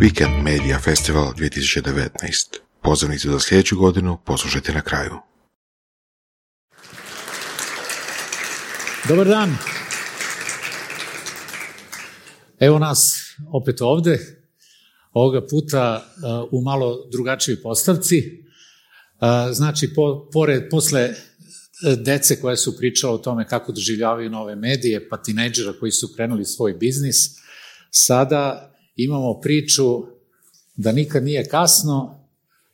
Weekend Media Festival 2019. Pozivnicu za sljedeću godinu poslušajte na kraju. Dobar dan. Evo nas opet ovde, ovoga puta uh, u malo drugačijoj postavci. Uh, znači, po, pored, posle uh, dece koje su pričale o tome kako doživljavaju nove medije, pa tinejdžera koji su krenuli svoj biznis, sada imamo priču da nikad nije kasno.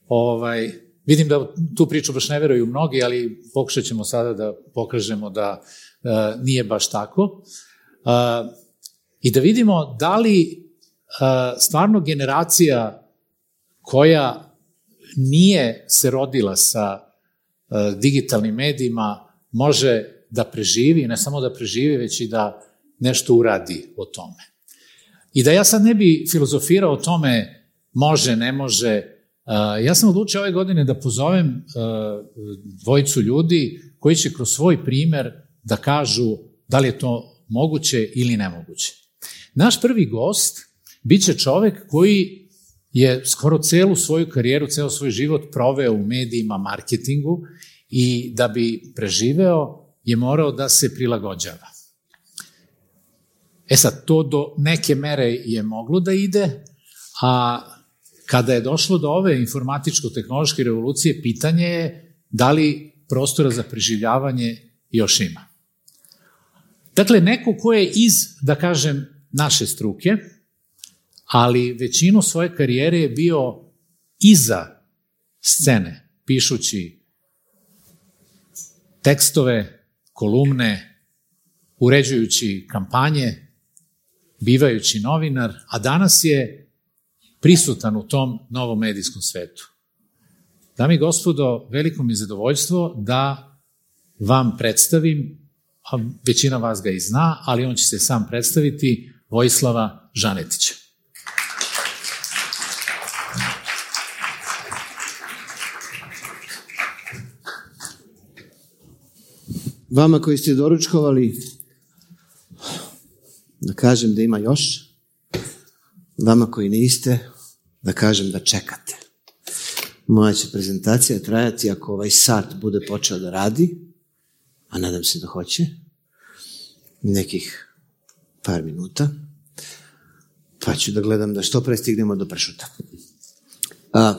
Ovaj, vidim da tu priču baš ne veruju mnogi, ali pokušat ćemo sada da pokažemo da uh, nije baš tako. Uh, I da vidimo da li uh, stvarno generacija koja nije se rodila sa digitalnim medijima može da preživi, ne samo da preživi, već i da nešto uradi o tome. I da ja sad ne bi filozofirao o tome može, ne može, ja sam odlučio ove godine da pozovem dvojicu ljudi koji će kroz svoj primer da kažu da li je to moguće ili nemoguće. Naš prvi gost biće čovek koji je skoro celu svoju karijeru, ceo svoj život proveo u medijima, marketingu i da bi preživeo je morao da se prilagođava. E sad, to do neke mere je moglo da ide, a kada je došlo do ove informatičko-tehnološke revolucije, pitanje je da li prostora za preživljavanje još ima. Dakle, neko ko je iz, da kažem, naše struke, ali većinu svoje karijere je bio iza scene, pišući tekstove, kolumne, uređujući kampanje, bivajući novinar, a danas je prisutan u tom novom medijskom svetu. Dami i gospodo, veliko mi je zadovoljstvo da vam predstavim, a većina vas ga i zna, ali on će se sam predstaviti, Vojislava Žanetića. Vama koji ste doručkovali, da kažem da ima još. Vama koji niste, da kažem da čekate. Moja će prezentacija trajati ako ovaj sat bude počeo da radi, a nadam se da hoće, nekih par minuta, pa ću da gledam da što pre stignemo do pršuta. A,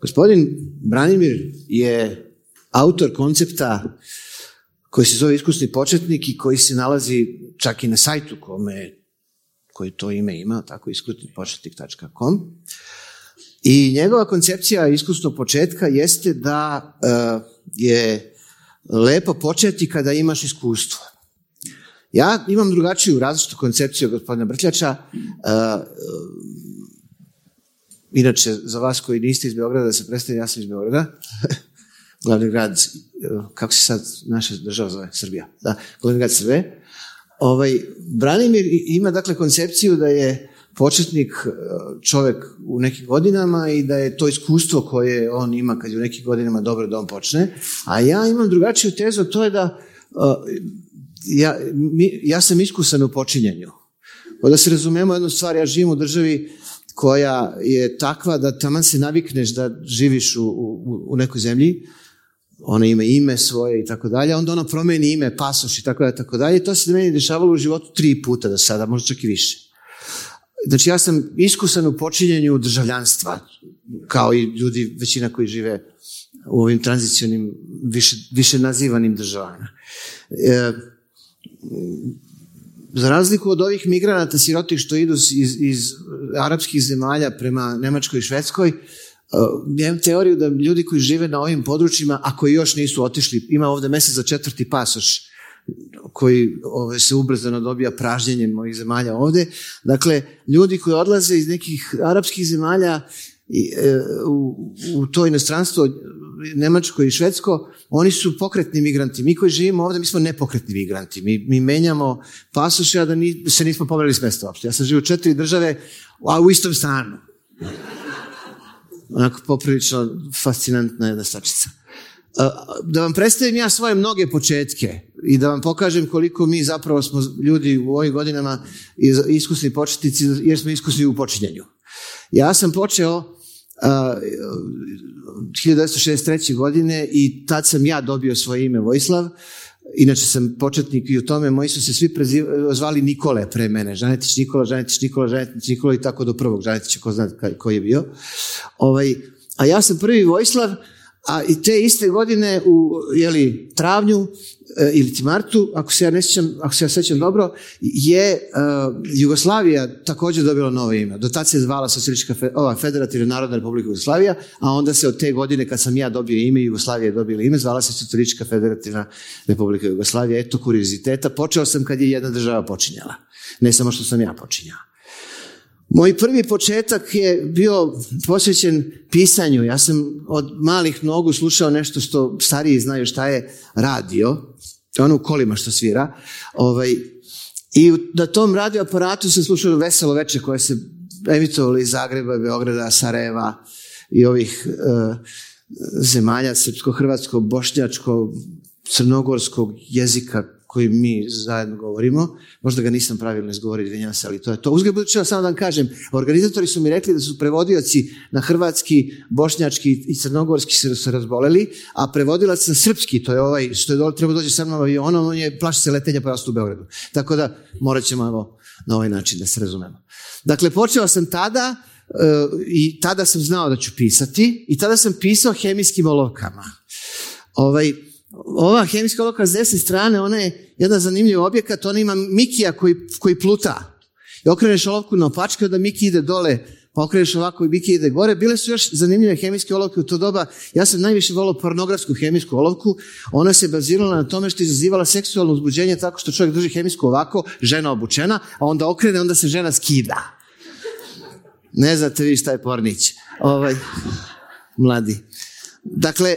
gospodin Branimir je autor koncepta koji se zove iskusni početnik i koji se nalazi čak i na sajtu kome koji to ime ima, tako iskusnipočetnik.com. I njegova koncepcija iskusnog početka jeste da uh, je lepo početi kada imaš iskustvo. Ja imam drugačiju različitu koncepciju od gospodina Brtljača. Uh, inače, za vas koji niste iz Beograda, da se predstavim, ja sam iz Beograda. glavni grad, kako se sad naša država zove, Srbija, da, glavni grad Srbije. Ovaj, Branimir ima dakle koncepciju da je početnik čovek u nekim godinama i da je to iskustvo koje on ima kad je u nekim godinama dobro da on počne. A ja imam drugačiju tezu, to je da ja, mi, ja sam iskusan u počinjanju. Da se razumemo jednu stvar, ja živim u državi koja je takva da taman se navikneš da živiš u, u, u nekoj zemlji, ona ima ime svoje i tako dalje, onda ona promeni ime, pasoš i tako dalje, tako dalje. To se meni dešavalo u životu tri puta do sada, možda čak i više. Znači ja sam iskusan u počinjenju državljanstva, kao i ljudi, većina koji žive u ovim tranzicionim, više, više nazivanim državama. E, za razliku od ovih migranata sirotih što idu iz, iz arapskih zemalja prema Nemačkoj i Švedskoj, ja imam teoriju da ljudi koji žive na ovim područjima, a koji još nisu otišli, ima ovde mesec za četvrti pasoš, koji ove, se ubrzano dobija pražnjenjem ovih zemalja ovde. Dakle, ljudi koji odlaze iz nekih arapskih zemalja i, e, u, u to inostranstvo, Nemačko i Švedsko, oni su pokretni migranti. Mi koji živimo ovde, mi smo nepokretni migranti. Mi, mi menjamo pasoše, a da ni, se nismo pomerili s mesta uopšte. Ja sam živio u četiri države, a u istom stanu onako poprilično fascinantna jedna stačica. Da vam predstavim ja svoje mnoge početke. i da vam pokažem koliko mi zapravo smo ljudi u ovim godinama iskusni početnici jer smo iskusni u počinjenju. Ja sam počeo uh, 1963. godine i tad sam ja dobio svoje ime Vojislav. Inače sam početnik i u tome, moji su se svi preziv, zvali Nikole pre mene. Žanetić Nikola, Žanetić Nikola, Žanetić Nikola i tako do prvog Žanetića, ko zna koji je bio. Ovaj, a ja sam prvi Vojislav, a i te iste godine u jeli, travnju ili ti martu, ako se ja ne sjećam, ako se ja sećam dobro, je uh, Jugoslavija također dobila novo ime. Do tad se zvala Socijalistička ova, Federativna Narodna Republika Jugoslavija, a onda se od te godine kad sam ja dobio ime, Jugoslavija je dobila ime, zvala se Socijalistička Federativna Republika Jugoslavija. Eto kurioziteta. Počeo sam kad je jedna država počinjala. Ne samo što sam ja počinjao. Moj prvi početak je bio posvećen pisanju. Ja sam od malih nogu slušao nešto što stariji znaju šta je radio, ono u kolima što svira. Ovaj, I na tom radio aparatu sam slušao veselo veče koje se emitovalo iz Zagreba, Beograda, Sarajeva i ovih uh, zemalja srpsko-hrvatskog, bošnjačkog, crnogorskog jezika koji mi zajedno govorimo. Možda ga nisam pravilno izgovorio, izvinjam se, ali to je to. Uzgled budući samo da vam kažem, organizatori su mi rekli da su prevodioci na hrvatski, bošnjački i crnogorski se, se razboleli, a prevodilac na srpski, to je ovaj što je dole, treba doći sa mnom avionom, on je plaši se letenja pa u Beogradu. Tako da morat ćemo evo, na ovaj način da se razumemo. Dakle, počeo sam tada uh, i tada sam znao da ću pisati i tada sam pisao hemijskim olovkama. Ovaj, ova hemijska olovka s desne strane, ona je jedan zanimljiv objekat, ona ima Mikija koji, koji pluta. I okreneš olovku na opačke, onda Miki ide dole, pa okreneš ovako i Miki ide gore. Bile su još zanimljive hemijske olovke u to doba. Ja sam najviše volao pornografsku hemijsku olovku. Ona se bazirala na tome što je izazivala seksualno uzbuđenje tako što čovjek drži hemijsku ovako, žena obučena, a onda okrene, onda se žena skida. Ne znate vi šta je pornić. Ovaj, mladi. Dakle,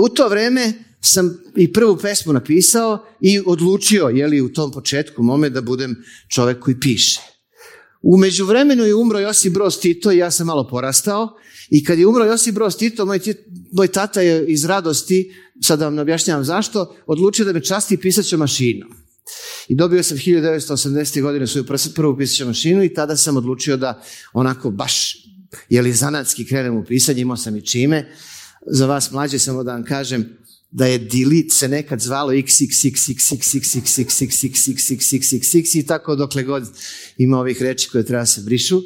u to vreme sam i prvu pesmu napisao i odlučio, jeli, u tom početku mome da budem čovek koji piše. U međuvremenu je umro Josip Broz Tito i ja sam malo porastao i kad je umro Josip Broz Tito, moj, moj tata je iz radosti, sad vam objašnjavam zašto, odlučio da me časti pisaćom mašinom. I dobio sam 1980. godine svoju prvu pisaću mašinu i tada sam odlučio da onako baš, jeli zanatski krenem u pisanje, imao sam i čime. Za vas mlađe samo da vam kažem, da je delete se nekad zvalo xxxxxxxxxxxxxxxxx i tako dokle god ima ovih reči koje treba se brišu.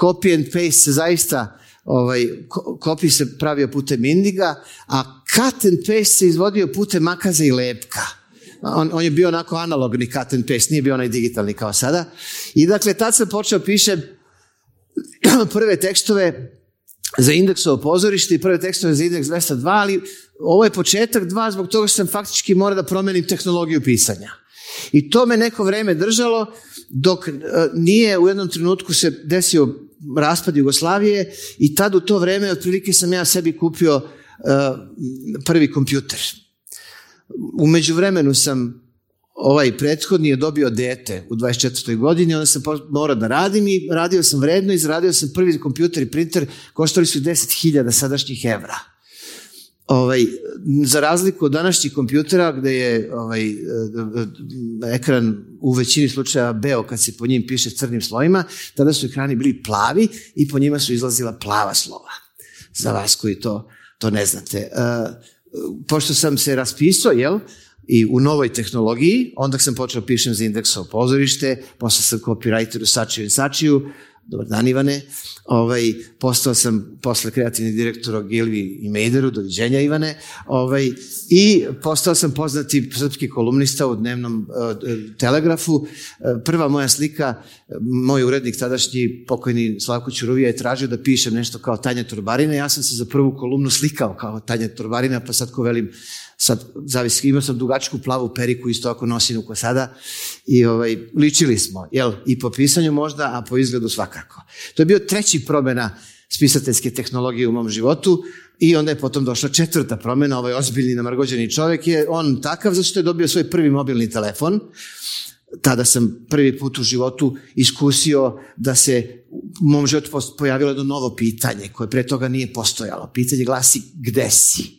Copy and paste se zaista ovaj, copy se pravio putem indiga, a cut and paste se izvodio putem makaza i lepka. On, on je bio onako analogni cut and paste, nije bio onaj digitalni kao sada. I dakle, tad sam počeo pišem prve tekstove za indeksovo pozorište i prve tekstove za indeks 202, ali ovo je početak dva zbog toga što sam faktički mora da promenim tehnologiju pisanja. I to me neko vreme držalo dok e, nije u jednom trenutku se desio raspad Jugoslavije i tad u to vreme otprilike sam ja sebi kupio uh, prvi kompjuter. U međuvremenu sam ovaj prethodni je dobio dete u 24. godini, onda sam morao da radim i radio sam vredno, izradio sam prvi kompjuter i printer, koštali su 10.000 sadašnjih evra. Ovaj, za razliku od današnjih kompjutera gde je ovaj, ekran u većini slučaja beo kad se po njim piše crnim slovima, tada su ekrani bili plavi i po njima su izlazila plava slova. Za vas koji to, to ne znate. Uh, pošto sam se raspisao, jel, i u novoj tehnologiji, onda sam počeo pišem za indeksovo pozorište, posle sam copywriter u Sačiju i Sačiju, dobar dan Ivane, ovaj, postao sam posle kreativni direktor o Gilvi i Mejderu, doviđenja Ivane, ovaj, i postao sam poznati srpski kolumnista u dnevnom uh, telegrafu. Prva moja slika, moj urednik tadašnji pokojni Slavko Ćuruvija je tražio da pišem nešto kao Tanja Torbarina, ja sam se za prvu kolumnu slikao kao Tanja Torbarina, pa sad ko velim sad zavisi, imao sam dugačku plavu periku isto ako nosim ko sada i ovaj, ličili smo, jel, i po pisanju možda, a po izgledu svakako. To je bio treći promjena spisateljske tehnologije u mom životu i onda je potom došla četvrta promjena, ovaj ozbiljni namrgođeni čovjek je on takav zato što je dobio svoj prvi mobilni telefon, tada sam prvi put u životu iskusio da se u mom životu pojavilo jedno novo pitanje koje pre toga nije postojalo. Pitanje glasi gde si?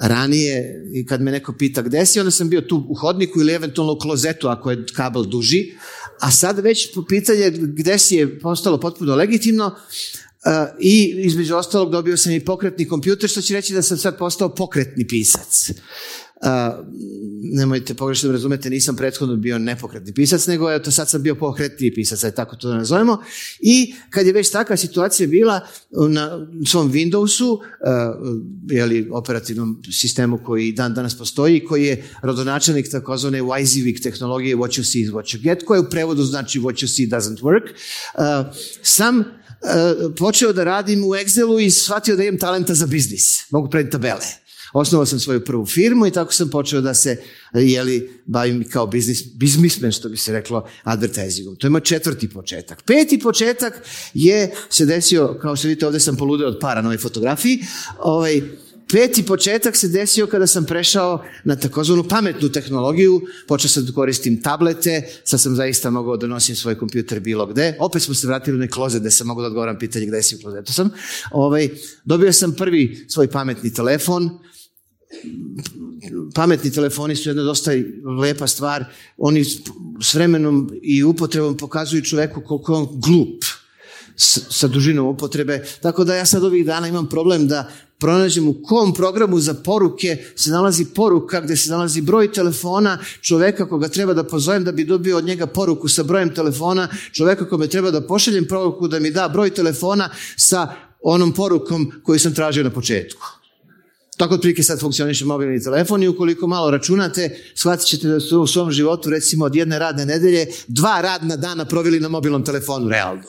Ranije, i kad me neko pita gde si, onda sam bio tu u hodniku ili eventualno u klozetu ako je kabel duži, a sad već pitanje gde si je postalo potpuno legitimno, Uh, I između ostalog dobio sam i pokretni kompjuter, što će reći da sam sad postao pokretni pisac. Uh, nemojte pogrešno razumete, nisam prethodno bio nepokretni pisac, nego eto sad sam bio pokretni pisac, aj tako to nazovemo. I kad je već takva situacija bila na svom Windowsu, jeli, operativnom sistemu koji dan danas postoji, koji je rodonačelnik takozvane WYSIWYG tehnologije What you see is what you get, koja u prevodu znači What you see doesn't work, uh, sam počeo da radim u Excelu i shvatio da imam talenta za biznis. Mogu prediti tabele. Osnovao sam svoju prvu firmu i tako sam počeo da se jeli, bavim kao biznis, biznismen, što bi se reklo, advertisingom. To moj četvrti početak. Peti početak je se desio, kao što vidite, ovde sam poludeo od para na ovoj fotografiji, ovaj, Peti početak se desio kada sam prešao na takozvanu pametnu tehnologiju, počeo sam da koristim tablete, sad sam zaista mogao da nosim svoj kompjuter bilo gde. Opet smo se vratili neki klozet gde sam mogao da odgovaram pitanje gde si u klozetu sam. Ovaj, dobio sam prvi svoj pametni telefon, pametni telefoni su jedna dosta lepa stvar. Oni s vremenom i upotrebom pokazuju čoveku koliko je on glup sa dužinom upotrebe. Tako da ja sad ovih dana imam problem da pronađem u kom programu za poruke se nalazi poruka gde se nalazi broj telefona čoveka koga treba da pozovem da bi dobio od njega poruku sa brojem telefona, čoveka kome treba da pošaljem poruku da mi da broj telefona sa onom porukom koju sam tražio na početku. Tako otprilike sad funkcioniše mobilni telefon i ukoliko malo računate, shvatit ćete da su u svom životu recimo od jedne radne nedelje dva radna dana proveli na mobilnom telefonu, realno,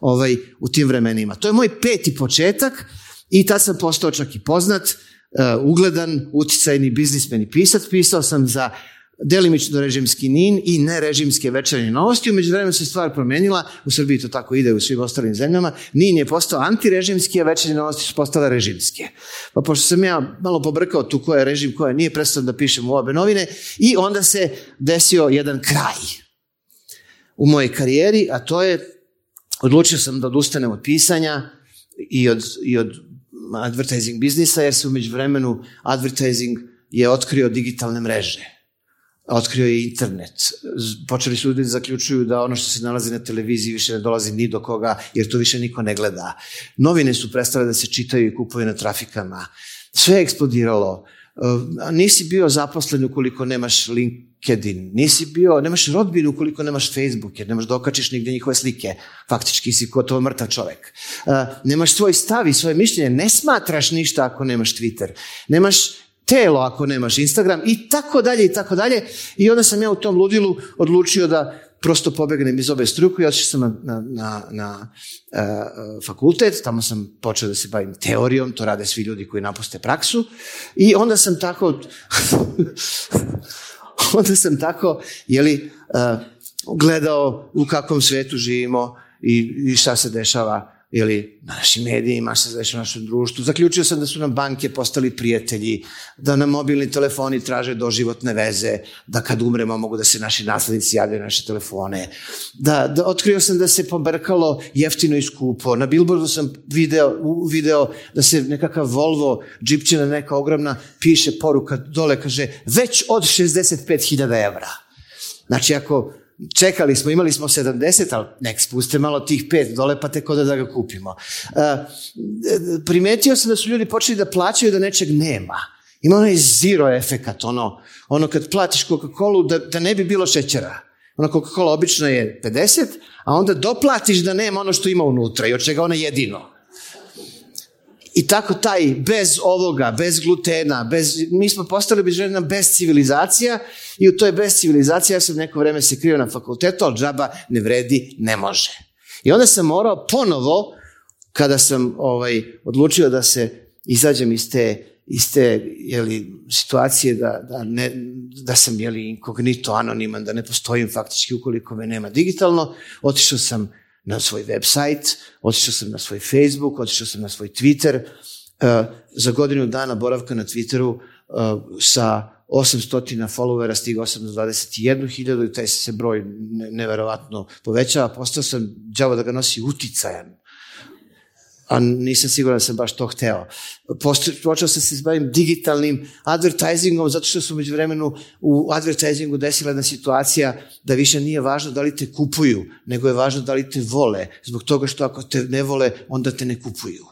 ovaj, u tim vremenima. To je moj peti početak i tad sam postao čak i poznat, uh, ugledan, uticajni biznismen i pisac. Pisao sam za delimično režimski NIN i nerežimske večernje novosti. Umeđu vremenu se stvar promenila, u Srbiji to tako ide u svim ostalim zemljama. NIN je postao antirežimski, a večernje novosti su postale režimske. Pa pošto sam ja malo pobrkao tu ko je režim, ko je nije, prestao da pišem u obe novine i onda se desio jedan kraj u mojej karijeri, a to je, odlučio sam da odustanem od pisanja i od, i od advertising biznisa, jer se umeđu vremenu advertising je otkrio digitalne mreže otkrio je internet. Počeli su ljudi da zaključuju da ono što se nalazi na televiziji više ne dolazi ni do koga, jer to više niko ne gleda. Novine su prestale da se čitaju i kupuju na trafikama. Sve je eksplodiralo. Uh, nisi bio zaposlen ukoliko nemaš LinkedIn, nisi bio, nemaš rodbinu ukoliko nemaš Facebook, jer nemaš dokačiš da nigde njihove slike, faktički si to mrtav čovek. Uh, nemaš svoj stav i svoje mišljenje, ne smatraš ništa ako nemaš Twitter, nemaš telo ako nemaš Instagram i tako dalje i tako dalje. I onda sam ja u tom ludilu odlučio da prosto pobegnem iz obe struke i otišao sam na, na, na, na uh, fakultet, tamo sam počeo da se bavim teorijom, to rade svi ljudi koji napuste praksu. I onda sam tako onda sam tako jeli, uh, gledao u kakvom svetu živimo i, i šta se dešava ili na našim medijima, se dešava u našem društvu. Zaključio sam da su nam banke postali prijatelji, da nam mobilni telefoni traže doživotne veze, da kad umremo mogu da se naši naslednici javljaju naše telefone. Da, da otkrio sam da se pobrkalo jeftino i skupo. Na billboardu sam video, video da se nekakav Volvo, džipčina neka ogromna, piše poruka dole, kaže, već od 65.000 evra. Znači, ako čekali smo, imali smo 70, ali nek spuste malo tih pet dole pa tek onda da ga kupimo. Uh, primetio sam da su ljudi počeli da plaćaju da nečeg nema. Ima onaj zero efekat, ono, ono kad platiš Coca-Cola da, da ne bi bilo šećera. Ona Coca-Cola obično je 50, a onda doplatiš da nema ono što ima unutra i od čega ona jedino. I tako taj, bez ovoga, bez glutena, bez, mi smo postali bi žena bez civilizacija i u toj bez civilizacija ja sam neko vreme se krio na fakultetu, ali džaba ne vredi, ne može. I onda sam morao ponovo, kada sam ovaj, odlučio da se izađem iz te, iz te jeli, situacije da, da, ne, da sam jeli, inkognito, anoniman, da ne postojim faktički ukoliko me nema digitalno, otišao sam na svoj website, otišao sam na svoj Facebook, otišao sam na svoj Twitter. Uh, za godinu dana boravka na Twitteru uh, sa 800 followera stigao sam do 21.000 i taj se broj neverovatno povećava. Postao sam, džavo da ga nosi, uticajan. A nisam siguran da sam baš to hteo. Počeo sam se s bavim digitalnim advertisingom, zato što su među vremenu u advertisingu desila jedna situacija da više nije važno da li te kupuju, nego je važno da li te vole, zbog toga što ako te ne vole, onda te ne kupuju.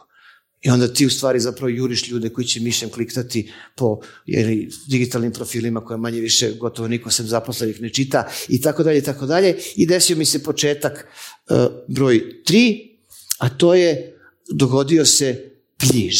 I onda ti u stvari zapravo juriš ljude koji će mišljem kliktati po jeli, digitalnim profilima koje manje više gotovo niko sem zaposlenih ne čita i tako dalje i tako dalje. I desio mi se početak uh, broj 3, a to je dogodio se pljiž.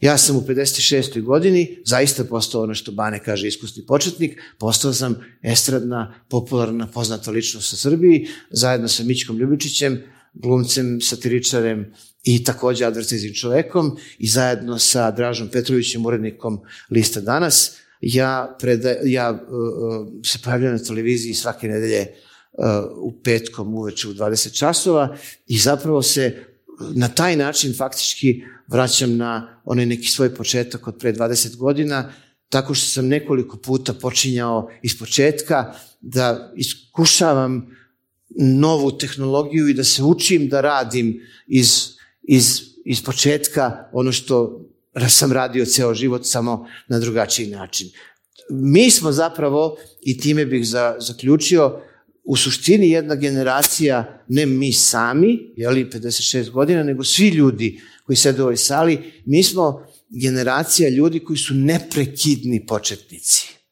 Ja sam u 56. godini zaista postao ono što Bane kaže iskusni početnik, postao sam estradna, popularna, poznata ličnost u Srbiji, zajedno sa Mićkom Ljubičićem, glumcem, satiričarem i takođe advertizim čovekom i zajedno sa Dražom Petrovićem, urednikom Lista danas, ja, preda, ja uh, se pojavljam na televiziji svake nedelje uh, u petkom uveče u 20 časova i zapravo se na taj način faktički vraćam na onaj neki svoj početak od pre 20 godina, tako što sam nekoliko puta počinjao iz početka da iskušavam novu tehnologiju i da se učim da radim iz, iz, iz početka ono što sam radio ceo život samo na drugačiji način. Mi smo zapravo, i time bih za, zaključio, u suštini jedna generacija, ne mi sami, jeli 56 godina, nego svi ljudi koji sede u ovoj sali, mi smo generacija ljudi koji su neprekidni početnici.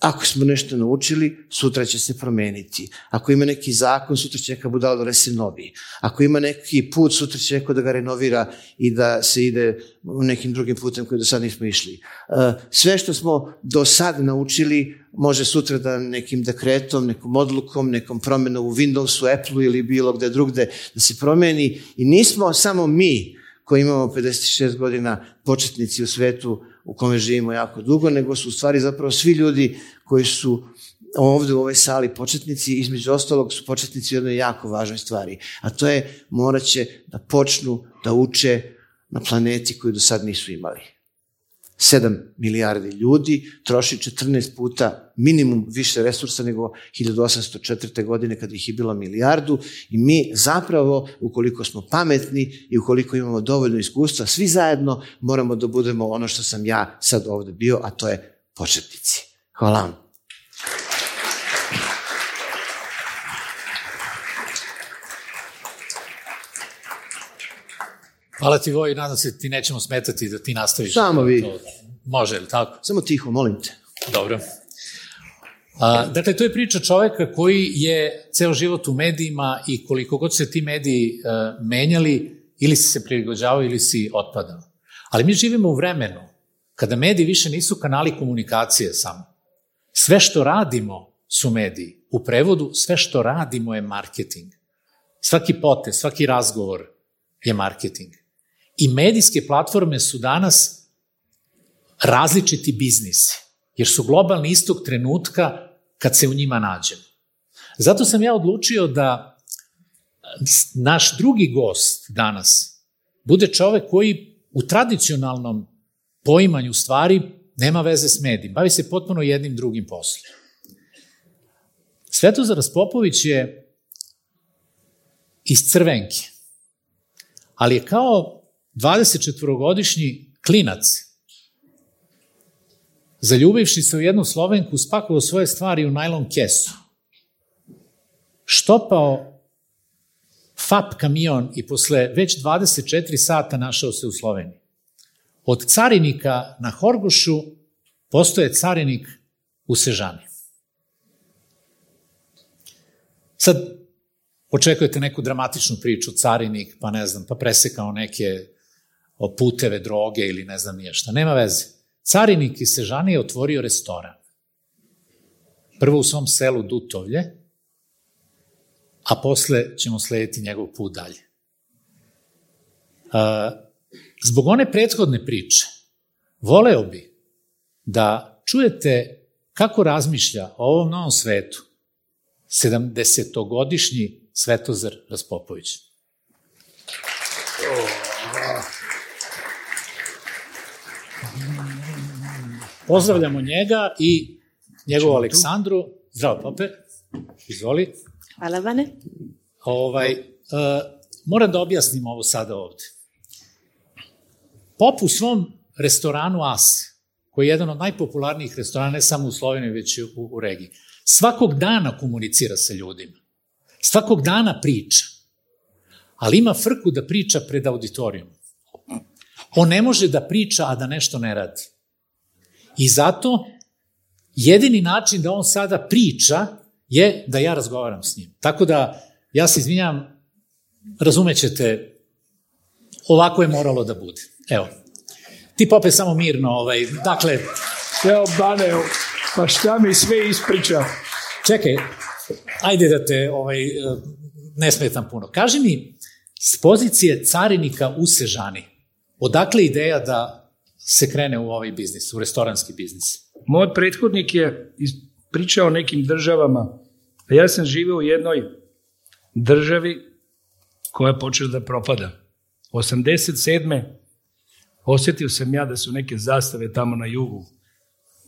Ako smo nešto naučili, sutra će se promeniti. Ako ima neki zakon, sutra će neka budala donese novi. Ako ima neki put, sutra će neko da ga renovira i da se ide nekim drugim putem koji do sad nismo išli. E, sve što smo do sad naučili, može sutra da nekim dekretom, nekom odlukom, nekom promenom u Windowsu, Apple ili bilo gde drugde da se promeni. I nismo samo mi koji imamo 56 godina početnici u svetu u kome živimo jako dugo, nego su u stvari zapravo svi ljudi koji su ovde u ovoj sali početnici, između ostalog su početnici u jednoj jako važnoj stvari, a to je morat će da počnu da uče na planeti koju do sad nisu imali. 7 milijardi ljudi troši 14 puta minimum više resursa nego 1804. godine kada ih je bilo milijardu i mi zapravo, ukoliko smo pametni i ukoliko imamo dovoljno iskustva, svi zajedno moramo da budemo ono što sam ja sad ovde bio, a to je početnici. Hvala vam. Hvala ti Voj, nadam se ti nećemo smetati da ti nastaviš. Samo vi. To, može, li tako? Samo tiho, molim te. Dobro. A, dakle, to je priča čoveka koji je ceo život u medijima i koliko god se ti mediji uh, menjali, ili si se prilagođavao ili si otpadao. Ali mi živimo u vremenu kada mediji više nisu kanali komunikacije samo. Sve što radimo su mediji. U prevodu sve što radimo je marketing. Svaki pote, svaki razgovor je marketing. I medijske platforme su danas različiti biznisi, jer su globalni istog trenutka kad se u njima nađemo. Zato sam ja odlučio da naš drugi gost danas bude čovek koji u tradicionalnom poimanju stvari nema veze s medijem, bavi se potpuno jednim drugim poslom. Svetozar Raspopović je iz Crvenke, ali je kao 24-godišnji klinac, zaljubivši se u jednu Slovenku, spakovao svoje stvari u najlon kesu, štopao FAP kamion i posle već 24 sata našao se u Sloveniji. Od carinika na Horgošu postoje carinik u Sežani. Sad, očekujete neku dramatičnu priču, carinik, pa ne znam, pa presekao neke puteve droge ili ne znam nije šta. Nema veze. Carinik iz Sežani je otvorio restoran. Prvo u svom selu Dutovlje, a posle ćemo slediti njegov put dalje. Zbog one prethodne priče, voleo bi da čujete kako razmišlja o ovom novom svetu 70-godišnji Svetozar Raspopović. Pozdravljamo njega i njegovu Aleksandru. Zdravo, pape. Izvoli. Hvala, Vane. Ovaj, uh, moram da objasnim ovo sada ovde. Pop u svom restoranu As, koji je jedan od najpopularnijih restorana, ne samo u Sloveniji, već i u, u regiji, svakog dana komunicira sa ljudima. Svakog dana priča. Ali ima frku da priča pred auditorijom. On ne može da priča, a da nešto ne radi. I zato jedini način da on sada priča je da ja razgovaram s njim. Tako da, ja se izvinjam, razumećete, ovako je moralo da bude. Evo, ti pope samo mirno, ovaj, dakle... Evo, Bane, pa šta mi sve ispriča? Čekaj, ajde da te ovaj, ne smetam puno. Kaži mi, s pozicije carinika u Sežani, odakle ideja da se krene u ovaj biznis, u restoranski biznis? Moj prethodnik je pričao o nekim državama, a ja sam živeo u jednoj državi koja je počela da propada. 87. osjetio sam ja da su neke zastave tamo na jugu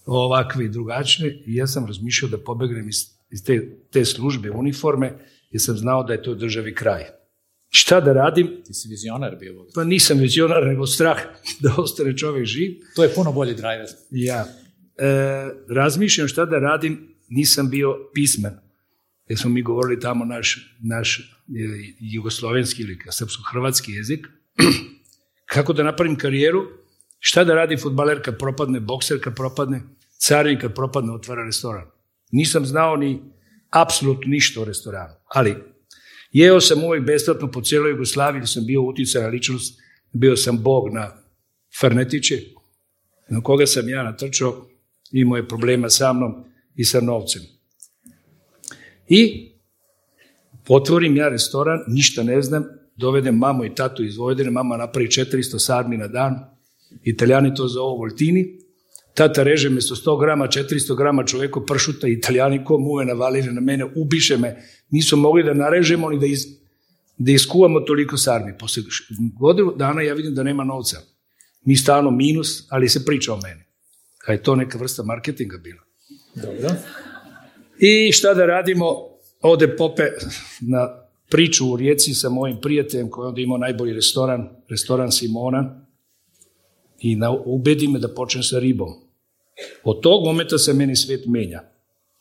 ovakve i drugačne i ja sam razmišljao da pobegnem iz, iz te, te službe uniforme jer sam znao da je to državi kraj. Šta da radim? Ti si vizionar bio. Pa nisam vizionar, nego strah da ostane čovek živ. To je puno bolji driver. Ja. E, razmišljam šta da radim, nisam bio pismen. Jer smo mi govorili tamo naš, naš e, jugoslovenski ili srpsko-hrvatski jezik. Kako da napravim karijeru, šta da radi futbaler kad propadne, bokser kad propadne, carin kad propadne, otvara restoran. Nisam znao ni apsolutno ništa o restoranu. Ali jeo sam uvek besplatno po cijeloj Jugoslaviji, sam bio uticana ličnost, bio sam bog na Farnetiće, na koga sam ja natrčao, imao je problema sa mnom i sa novcem. I otvorim ja restoran, ništa ne znam, dovedem mamu i tatu iz Vojvodine, mama napravi 400 sarmi na dan, italijani to zovu voltini, tata reže mesto 100 grama, 400 grama čoveku pršuta, italijani ko muve navalili na mene, ubiše me, nisu mogli da narežemo ni da, iz, da iskuvamo toliko sarmi. Posle godinu dana ja vidim da nema novca. Mi stalno minus, ali se priča o meni. Kaj je to neka vrsta marketinga bila. Dobro. I šta da radimo? Ode Pope na priču u Rijeci sa mojim prijateljem koji onda imao najbolji restoran, restoran Simona i na, ubedi me da počnem sa ribom. Od tog momenta se meni svet menja.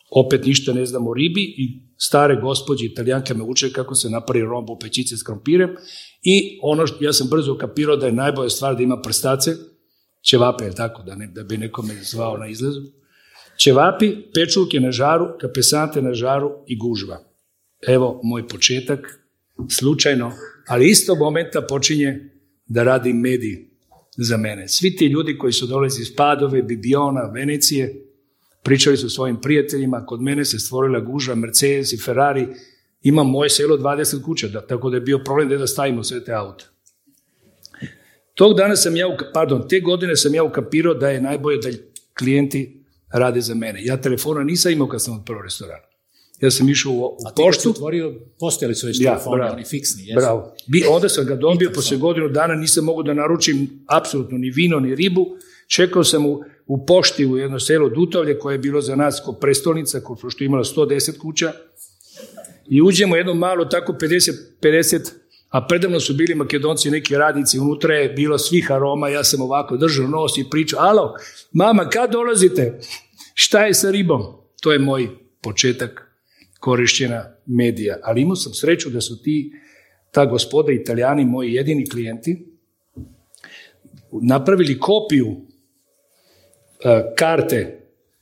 Opet ništa ne znam o ribi i stare gospođe italijanke me uče kako se napravi rombo u pećice s krompirem i ono što ja sam brzo kapirao da je najbolja stvar da ima prstace, ćevape, je tako, da, ne, da bi nekome zvao na izlezu, ćevapi, pečulke na žaru, kapesante na žaru i gužva. Evo moj početak, slučajno, ali isto momenta počinje da radi medij za mene. Svi ti ljudi koji su dolazi iz Padove, Bibiona, Venecije, pričali su svojim prijateljima, kod mene se stvorila gužva, Mercedes i Ferrari, ima moje selo 20 kuća, da, tako da je bio problem da stavimo sve te aute. Tog dana sam ja, pardon, te godine sam ja ukapirao da je najbolje da klijenti rade za mene. Ja telefona nisam imao kad sam otpravo restoran. Ja sam išao u, u A ti poštu. otvorio, postojali su već Ja, telefoni, oni fiksni, jesu? Bravo. Bi, onda sam ga dobio, sam. godinu dana nisam mogu da naručim apsolutno ni vino, ni ribu. Čekao sam u, u pošti u jedno selo Dutovlje, koje je bilo za nas ko prestolnica, ko, što je imala 110 kuća. I uđemo jedno malo, tako 50, 50 a predavno su bili makedonci, neki radnici, unutra je bilo svih aroma, ja sam ovako držao nos i pričao, alo, mama, kad dolazite? Šta je sa ribom? To je moj početak korišćena medija. Ali imao sam sreću da su ti, ta gospoda italijani, moji jedini klijenti, napravili kopiju e, karte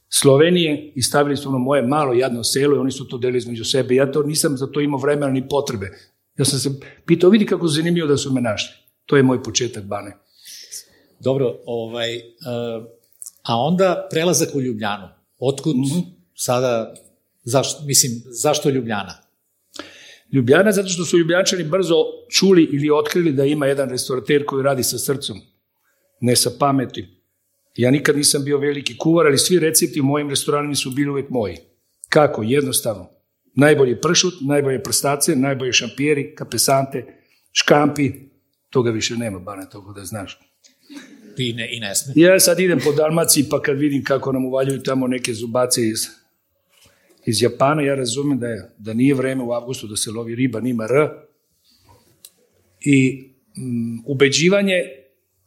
Slovenije i stavili su ono moje malo jadno selo i oni su to delili između sebe. Ja to nisam za to imao vremena ni potrebe. Ja sam se pitao, vidi kako zanimljivo da su me našli. To je moj početak bane. Dobro, ovaj, uh, a onda prelazak u Ljubljanu. Otkud Mhm. sada, zašto, mislim, zašto Ljubljana? Ljubljana zato što su Ljubljančani brzo čuli ili otkrili da ima jedan restorater koji radi sa srcom, ne sa pameti. Ja nikad nisam bio veliki kuvar, ali svi recepti u mojim restoranima su bili uvek moji. Kako? Jednostavno. Najbolji pršut, najbolje prstace, najbolje šampijeri, kapesante, škampi, toga više nema, bane toga da znaš. I ne, i ne. Ja sad idem po Dalmaciji pa kad vidim kako nam uvaljuju tamo neke zubace iz, iz Japana, ja razumem da, je, da nije vreme u avgustu da se lovi riba, nima R. i mm, ubeđivanje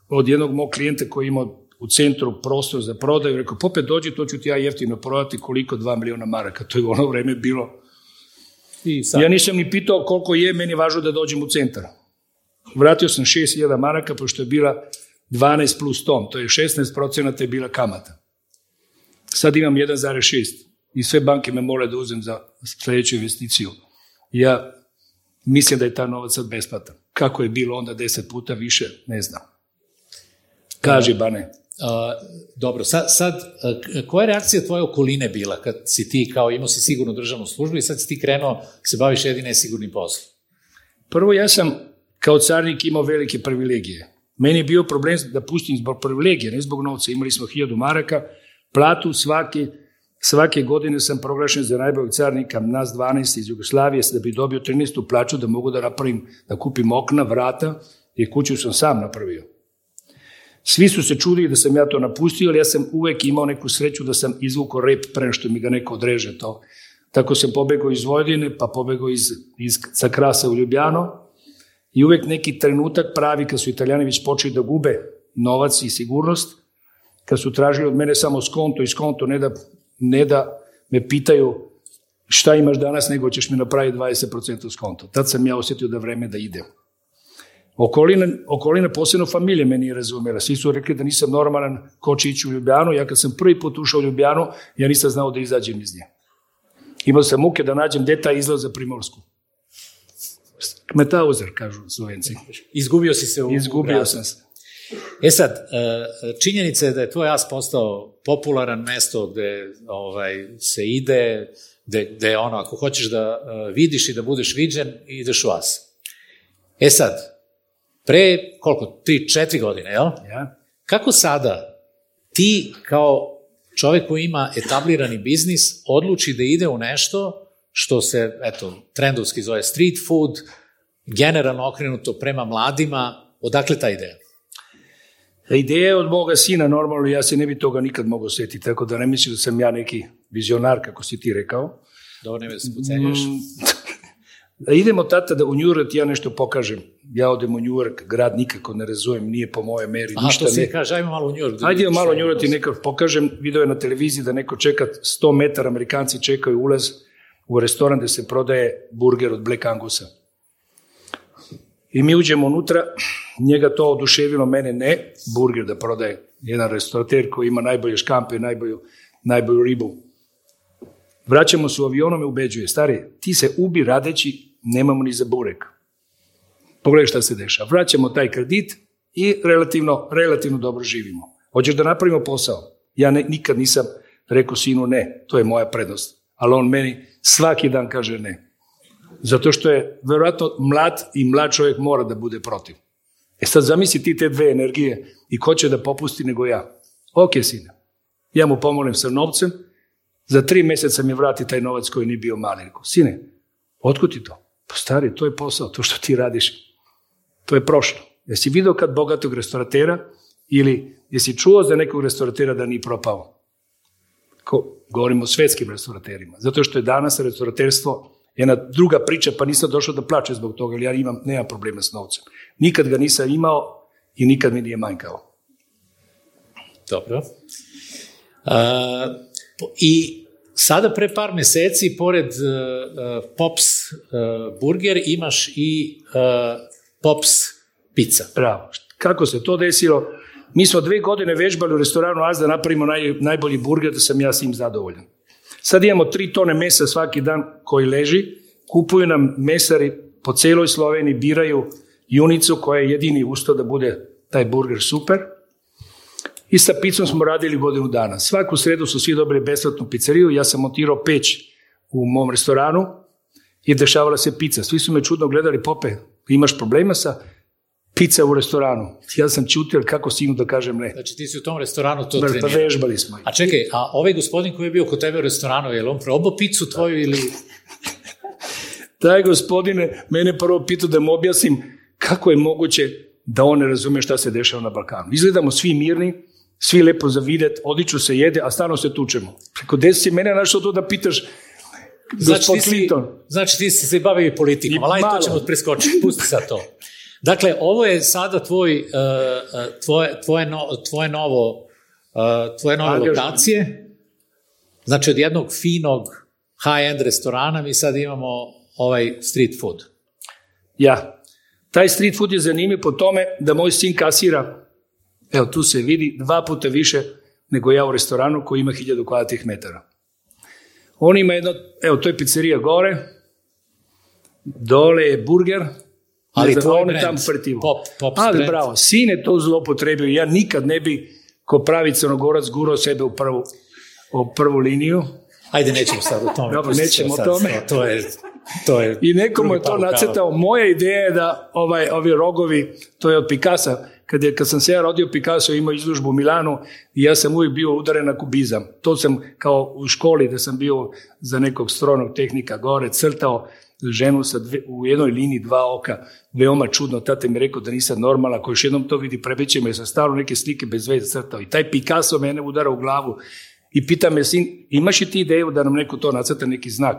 od jednog mog klijenta koji ima u centru prostor za prodaju, rekao, popet dođi, to ću ti ja jeftino prodati, koliko? Dva miliona maraka. To je u ono vreme bilo. I sad, Ja nisam ni pitao koliko je, meni je važno da dođem u centar. Vratio sam 6000 maraka, pošto je bila 12 plus tom, to je 16 procenata je bila kamata. Sad imam 1,6 i sve banke me mole da uzem za sljedeću investiciju. Ja mislim da je ta novac sad besplatan. Kako je bilo onda 10 puta više, ne znam. Kaži, Bane. a, dobro, sad, sad koja je reakcija tvoje okoline bila kad si ti kao imao si sigurnu državnu službu i sad si ti krenuo se baviš jedine sigurnim poslom? Prvo, ja sam kao carnik imao velike privilegije. Meni je bio problem da pustim zbog privilegije, ne zbog novca. Imali smo hiljadu maraka, platu svake, svake godine sam proglašen za najboljeg carnika, nas 12 iz Jugoslavije, da bi dobio 13. plaću, da mogu da napravim, da kupim okna, vrata, i kuću sam sam napravio. Svi su se čudili da sam ja to napustio, ali ja sam uvek imao neku sreću da sam izvukao rep pre što mi ga neko odreže to. Tako sam pobegao iz Vojvodine, pa pobegao iz, iz, sa Krasa u Ljubljano i uvek neki trenutak pravi kad su italijani već počeli da gube novac i sigurnost, kad su tražili od mene samo skonto i skonto, ne da, ne da me pitaju šta imaš danas, nego ćeš mi napraviti 20% skonto. Tad sam ja osjetio da vreme da idem. Okolina, okolina posebno familije meni je razumela. Svi su rekli da nisam normalan ko će ići u Ljubljanu. Ja kad sam prvi put ušao u Ljubljanu, ja nisam znao da izađem iz nje. Imao sam muke da nađem gde taj izlaz za Primorsku. Kmetauzer, kažu slovenci. Izgubio si se u Izgubio gradu. sam se. E sad, e, činjenica je da je tvoj as postao popularan mesto gde ovaj, se ide, gde, gde ono, ako hoćeš da e, vidiš i da budeš viđen, ideš u as. E sad, pre koliko, tri, četiri godine, jel? Ja? Kako sada ti kao čovek koji ima etablirani biznis odluči da ide u nešto što se, eto, trendovski zove street food, generalno okrenuto prema mladima, odakle ta ideja? Ideja je od moga sina, normalno, ja se ne bi toga nikad mogao setiti, tako da ne mislim da sam ja neki vizionar, kako si ti rekao. Dobro, da se idemo tata da u New York ja nešto pokažem. Ja odem u New York, grad nikako ne razumem, nije po moje meri, Aha, ništa to se ne. kaže, ajmo malo u New York. da Ajde malo York ti nekako pokažem, video je na televiziji da neko čeka 100 metara, Amerikanci čekaju ulaz u restoran gde se prodaje burger od Black Angusa. I mi uđemo unutra, njega to oduševilo, mene ne, burger da prodaje jedan restorater koji ima najbolje škampe, najbolju, najbolju ribu. Vraćamo se u avionu, me ubeđuje, stari, ti se ubi radeći, nemamo ni za burek. Pogledaj šta se dešava. Vraćamo taj kredit i relativno, relativno dobro živimo. Hoćeš da napravimo posao? Ja ne, nikad nisam rekao sinu ne, to je moja prednost. Ali on meni svaki dan kaže ne. Zato što je verovatno mlad i mlad čovjek mora da bude protiv. E sad zamisli ti te dve energije i ko će da popusti nego ja. Ok, sine. Ja mu pomognem sa novcem, za tri meseca mi vrati taj novac koji nije bio mali. Rekao, sine, otkud ti to? Pa stari, to je posao, to što ti radiš, to je prošlo. Jesi video kad bogatog restoratera ili jesi čuo za nekog restoratera da nije propao? Ko, govorimo o svetskim restauraterima. Zato što je danas restauraterstvo jedna druga priča, pa nisam došao da plače zbog toga, ali ja imam, nemam problema s novcem. Nikad ga nisam imao i nikad mi nije manjkao. Dobro. A, po- I sada pre par meseci, pored uh, uh, Pops uh, burger, imaš i uh, Pops pizza. Bravo. Kako se to desilo? Mi smo dve godine vežbali u restoranu Az da napravimo naj, najbolji burger, da sam ja s njim zadovoljan. Sad imamo tri tone mesa svaki dan koji leži, kupuju nam mesari po celoj Sloveniji, biraju junicu koja je jedini ustao da bude taj burger super. I sa pizzom smo radili godinu dana. Svaku sredu su svi dobili besplatnu pizzeriju, ja sam montirao peć u mom restoranu i dešavala se pizza. Svi su me čudno gledali, pope, imaš problema sa pizza u restoranu. Ja sam čutio, kako sinu da kažem ne. Znači ti si u tom restoranu to Pa trenirao. vežbali smo. A čekaj, a ovaj gospodin koji je bio kod tebe u restoranu, je li on probao picu tvoju ili... Taj gospodine mene prvo pitao da mu objasnim kako je moguće da on ne razume šta se dešava na Balkanu. Izgledamo svi mirni, svi lepo za videt, odlično se jede, a stano se tučemo. Preko desi si mene našao to da pitaš Znači gospod ti, si, Clinton. znači ti si se bavio politikom, ali to ćemo preskočiti, pusti sad to. Dakle, ovo je sada tvoj, uh, uh, tvoje, tvoje, no, tvoje novo, uh, tvoje nove lokacije. Znači, od jednog finog high-end restorana mi sad imamo ovaj street food. Ja. Taj street food je zanimljiv po tome da moj sin kasira, evo tu se vidi, dva puta više nego ja u restoranu koji ima 1000 kvadratnih metara. On ima jedno, evo to je pizzerija gore, dole je burger, Ali ne znam, tvoj on je brand, tamo fertivo. Pop- Pops Ali brand. bravo, sin je to zlopotrebio, ja nikad ne bi ko pravi crnogorac gurao sebe u prvu, u prvu liniju. Ajde, nećemo sad o tome. Dobro, nećemo o tome. To, to je, to je I neko mu je to nacrtao. Moja ideja je da ovaj, ovi rogovi, to je od Picasa, kad, je, kad sam se ja rodio Picasso imao izložbu u Milanu i ja sam uvijek bio udaren na kubizam. To sam kao u školi da sam bio za nekog strojnog tehnika gore crtao ženu sa dve, u jednoj liniji dva oka, veoma čudno, tate mi rekao da nisam normalan, ako još jednom to vidi, prebeće me, sam staro neke slike bez veze crtao. I taj Picasso mene udara u glavu i pita me sin, imaš li ti ideju da nam neko to nacrta neki znak?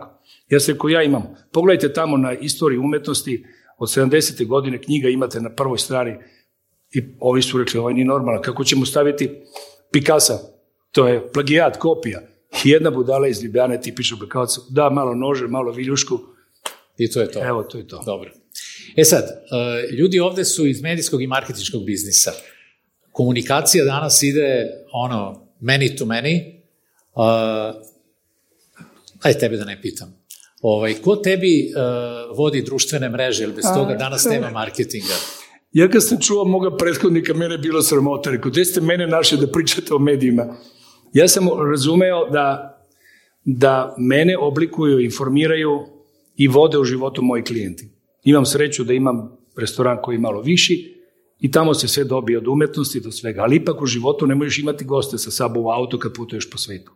Ja sam rekao, ja imam. Pogledajte tamo na istoriji umetnosti, od 70. godine knjiga imate na prvoj strani i ovi su rekli, ovaj nije normalan, kako ćemo staviti Picasa? To je plagijat, kopija. Jedna budala iz Ljubljane, tipično Bekavaca, da malo nože, malo viljušku, I to je to. evo to je to. Dobro. E sad, uh, ljudi ovde su iz medijskog i marketinškog biznisa. Komunikacija danas ide ono, many to many. Uh, ajde tebe da ne pitam. Ovaj, ko tebi uh, vodi društvene mreže, ili bez toga danas nema marketinga? Ja kad sam čuo moga prethodnika, mene je bilo sramota. Rekao, gde ste mene našli da pričate o medijima? Ja sam razumeo da, da mene oblikuju, informiraju i vode u životu moji klijenti. Imam sreću da imam restoran koji je malo viši i tamo se sve dobije od umetnosti do svega. Ali ipak u životu ne možeš imati goste sa sobom u auto kad putuješ po svetu.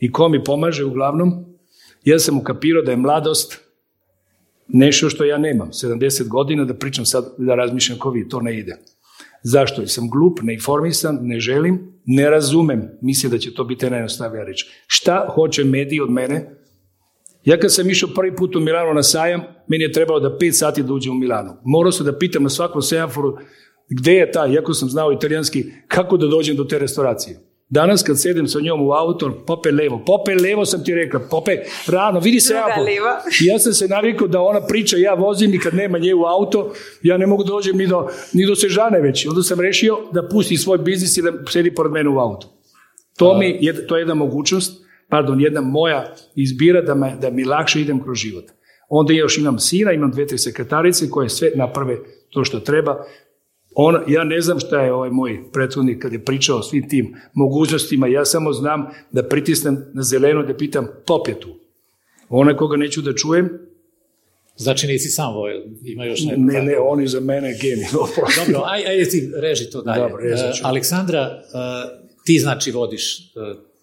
I ko mi pomaže uglavnom? Ja sam ukapirao da je mladost nešto što ja nemam. 70 godina da pričam sad, da razmišljam ko vi, to ne ide. Zašto? Sam glup, neinformisan, ne želim, ne razumem. Mislim da će to biti najjednostavnija reč. Šta hoće mediji od mene? Ja kad sam išao prvi put u Milano na sajam, meni je trebalo da 5 sati da uđem u Milano. Morao sam da pitam na svakom semaforu gde je ta, iako sam znao italijanski, kako da dođem do te restauracije. Danas kad sedem sa njom u auto, pope levo, pope levo sam ti rekla, pope rano, vidi se ja. ja sam se navikao da ona priča, ja vozim i kad nema nje u auto, ja ne mogu dođem ni do, ni do Sežane već. Onda sam rešio da pusti svoj biznis i da sedi pored mene u auto. To, mi, je, to je jedna mogućnost, pardon, jedna moja izbira da, me, da mi lakše idem kroz život. Onda još imam sina, imam dve, tri sekretarice koje sve naprave to što treba. On, ja ne znam šta je ovaj moj prethodnik kad je pričao o svim tim mogućnostima, ja samo znam da pritisnem na zeleno da pitam pop je tu. Ona koga neću da čujem, Znači nisi sam Vojel, ima još neko. ne, ne, on je za mene genij. Dobro, aj, ajde ti reži to dalje. Dobro, rezat ću. E, Aleksandra, e, ti znači vodiš e,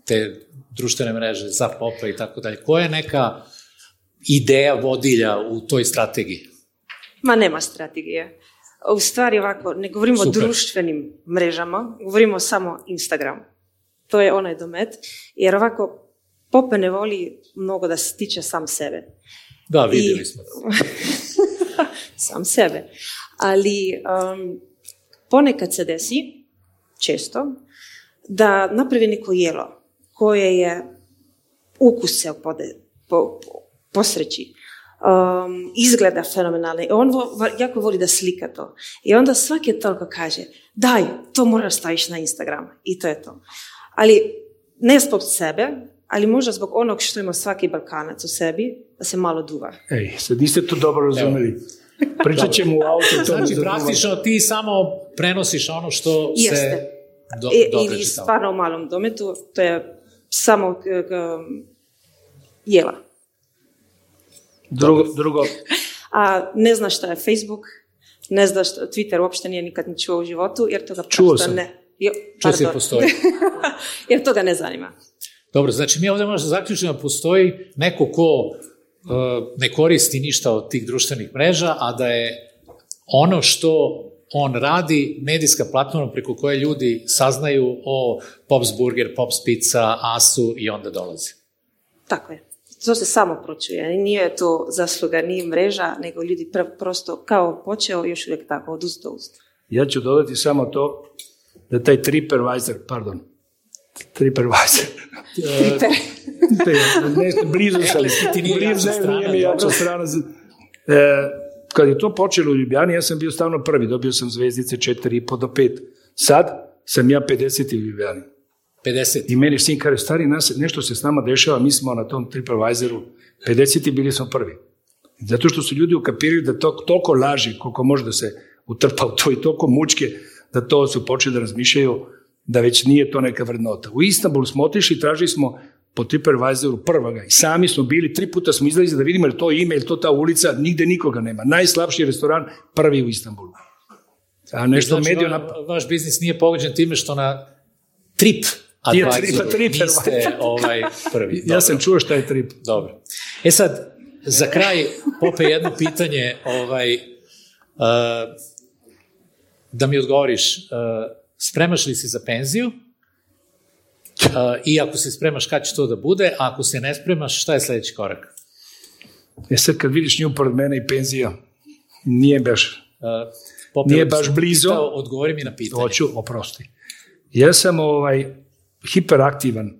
te društvene mreže za popa i tako dalje. Koja je neka ideja vodilja u toj strategiji? Ma nema strategije. U stvari ovako, ne govorimo Super. o društvenim mrežama, govorimo samo Instagram. To je onaj domet. Jer ovako, Pope ne voli mnogo da se tiče sam sebe. Da, vidjeli I- smo. sam sebe. Ali um, ponekad se desi, često, da napravi neko jelo koje je ukus se pode, po, po, posreći. Um, izgleda fenomenalno. I on vo, va- jako voli da slika to. I onda svaki toliko kaže, daj, to moraš staviš na Instagram. I to je to. Ali ne zbog sebe, ali možda zbog onog što ima svaki Balkanac u sebi, da se malo duva. Ej, sad niste to dobro razumeli. Pričat ćemo u auto. To Znači, praktično ti samo prenosiš ono što Jeste. se do, I, čitalo. stvarno u malom dometu, to je samo k- k- jela. Drugo, drugo, A ne znaš šta je Facebook, ne znaš šta, Twitter uopšte nije nikad ni čuo u životu, jer toga Čuo sam. ne. Jo, pardon. postoji. jer toga ne zanima. Dobro, znači mi možemo zaključiti da postoji neko ko uh, ne koristi ništa od tih društvenih mreža, a da je ono što on radi medijska platforma preko koje ljudi saznaju o Pops Burger, Pops Pizza, Asu i onda dolaze. Tako je. to se samo pročuje. Nije to zasluga ni mreža, nego ljudi pr- prosto kao počeo još uvijek tako od usta usta. Ja ću dodati samo to da taj TripAdvisor, pardon, TripAdvisor, blizu sam, blizu, nije mi jača strana. E, kad je to počelo u Ljubljani, ja sam bio stavno prvi, dobio sam zvezdice 4,5 do 5. Sad sam ja 50 u Ljubljani. 50. I meni sin kaže, stari, nas, nešto se s nama dešava, mi smo na tom TripAdvisoru 50 i bili smo prvi. Zato što su ljudi ukapirali da to, toliko laži, koliko može da se utrpa u to i toliko mučke, da to su počeli da razmišljaju da već nije to neka vrednota. U Istanbulu smo otišli, tražili smo po TripAdvisoru prvoga i sami smo bili, tri puta smo izlazili da vidimo je li to ime, je to ta ulica, nigde nikoga nema. Najslabši restoran, prvi u Istanbulu. A nešto Znači, va- na... vaš biznis nije pogođen time što na trip advisoru trip, niste ovaj, prvi. Ja sam čuo šta je trip. Dobro. E sad, za kraj, Pope, jedno pitanje, ovaj, uh, da mi odgovoriš, uh, spremaš li se za penziju? I ako se spremaš, kad će to da bude? A ako se ne spremaš, šta je sledeći korak? E sad kad vidiš nju pored mene i penzija, nije baš, Uh, Nije baš blizu. pitao, odgovori mi na pitanje. hoću, oprosti. Ja sam ovaj, hiperaktivan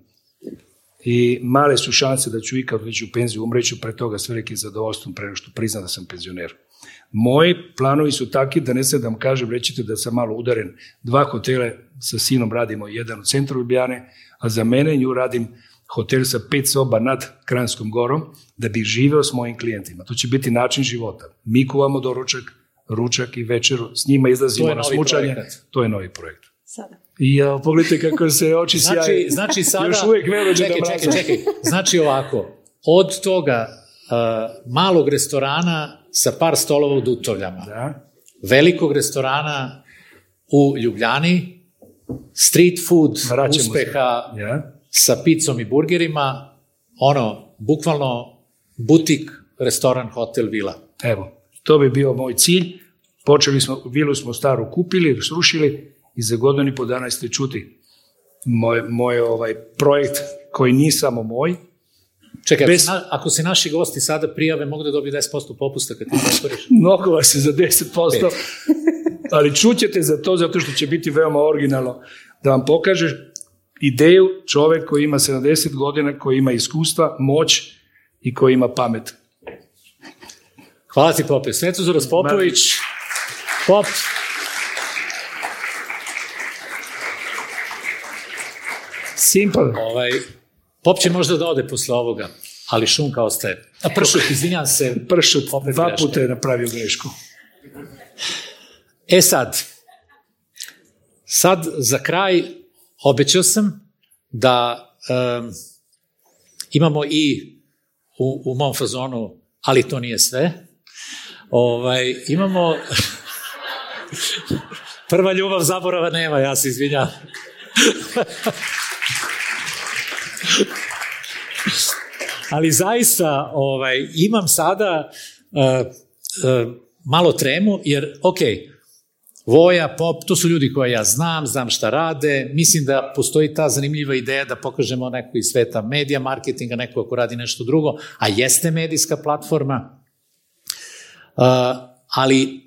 i male su šanse da ću ikad već u penziju umreću, pre toga s velikim zadovoljstvom pre što priznam da sam penzioner. Moji planovi su taki da ne sad da vam kažem, rećete da sam malo udaren. Dva hotele sa sinom radimo, jedan u centru Ljubljane, a za mene nju radim hotel sa pet soba nad Kranskom gorom, da bih živeo s mojim klijentima. To će biti način života. Mi kuvamo doručak, ručak i večeru, s njima izlazimo To je na projekat. To je novi projekt. Sada. I ja, pogledajte kako se oči Znači, sjaju. znači sada... Još uvijek čekaj, čekaj, čekaj. Znači ovako, od toga malog restorana sa par stolova u Dutovljama, Da. velikog restorana u Ljubljani, street food Vraćamo uspeha Ja. sa picom i burgerima, ono, bukvalno butik, restoran, hotel, vila. Evo, to bi bio moj cilj. Počeli smo, vilu smo staru kupili, srušili i za godinu i po dana ste čuti moj, moj ovaj projekt koji nije samo moj. Čekaj, Bez- ako, se na, ako se naši gosti sada prijave, mogu da dobiju 10% popusta kad ti to otvoriš? Mnogo vas je za 10%, ali čućete za to zato što će biti veoma originalno da vam pokaže ideju čovek koji ima 70 godina, koji ima iskustva, moć i koji ima pamet. Hvala ti, Pope. Svetozor Popović, Pop. Simple. Ovaj, Pop će možda da ode posle ovoga, ali šunka ostaje. A pršut, izvinjam se. Pršut, dva greška. puta je napravio grešku. E sad, sad za kraj obećao sam da um, imamo i u, u mom fazonu, ali to nije sve, ovaj, imamo prva ljubav zaborava nema, ja se izvinjam. Ali zaista ovaj, imam sada uh, uh, malo tremu, jer, ok, Voja, Pop, to su ljudi koje ja znam, znam šta rade, mislim da postoji ta zanimljiva ideja da pokažemo neko iz sveta medija, marketinga, neko ako radi nešto drugo, a jeste medijska platforma, Uh, ali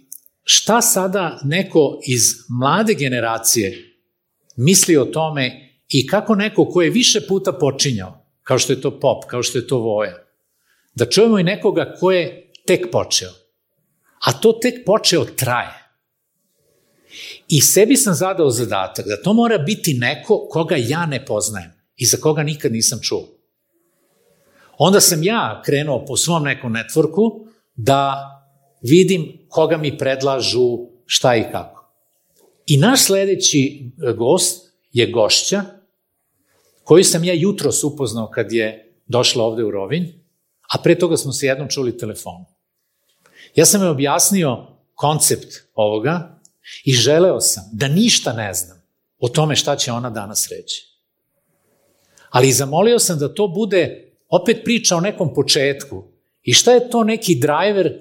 šta sada neko iz mlade generacije misli o tome i kako neko ko je više puta počinjao, kao što je to Pop, kao što je to Voja, da čujemo i nekoga ko je tek počeo. A to tek počeo traje. I sebi sam zadao zadatak da to mora biti neko koga ja ne poznajem i za koga nikad nisam čuo. Onda sam ja krenuo po svom nekom networku da vidim koga mi predlažu šta i kako. I naš sledeći e, gost je gošća koju sam ja jutro upoznao kad je došla ovde u Rovinj, a pre toga smo se jednom čuli telefonu. Ja sam joj objasnio koncept ovoga i želeo sam da ništa ne znam o tome šta će ona danas reći. Ali zamolio sam da to bude opet priča o nekom početku. I šta je to neki driver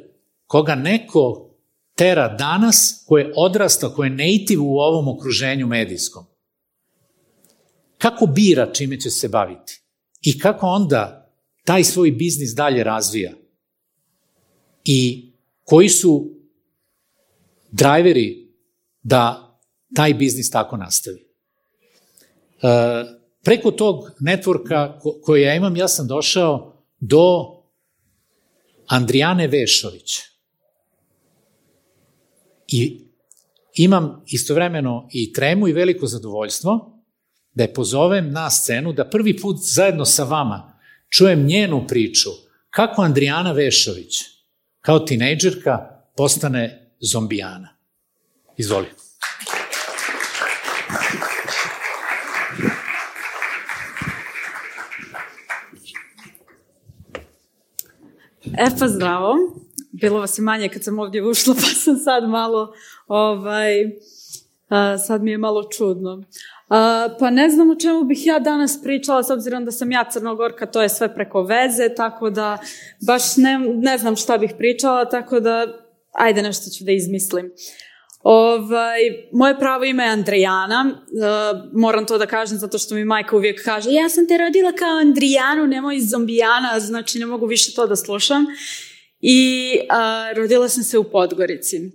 koga neko tera danas, ko je odrastao, ko je native u ovom okruženju medijskom? Kako bira čime će se baviti? I kako onda taj svoj biznis dalje razvija i koji su drajveri da taj biznis tako nastavi. E, preko tog networka ko, koje ja imam, ja sam došao do Andrijane Vešović. I imam istovremeno i tremu i veliko zadovoljstvo da je pozovem na scenu, da prvi put zajedno sa vama čujem njenu priču kako Andrijana Vešović kao tinejdžerka postane zombijana. Izvoli. E pa zdravo. Bilo vas je manje kad sam ovdje ušla, pa sam sad malo, ovaj, sad mi je malo čudno. Pa ne znam o čemu bih ja danas pričala, s obzirom da sam ja crnogorka, to je sve preko veze, tako da baš ne, ne znam šta bih pričala, tako da ajde nešto ću da izmislim. Ovaj, moje pravo ime je Andrijana, uh, moram to da kažem zato što mi majka uvijek kaže ja sam te rodila kao Andrijanu, nemoj zombijana, znači ne mogu više to da slušam. I uh, rodila sam se u Podgorici.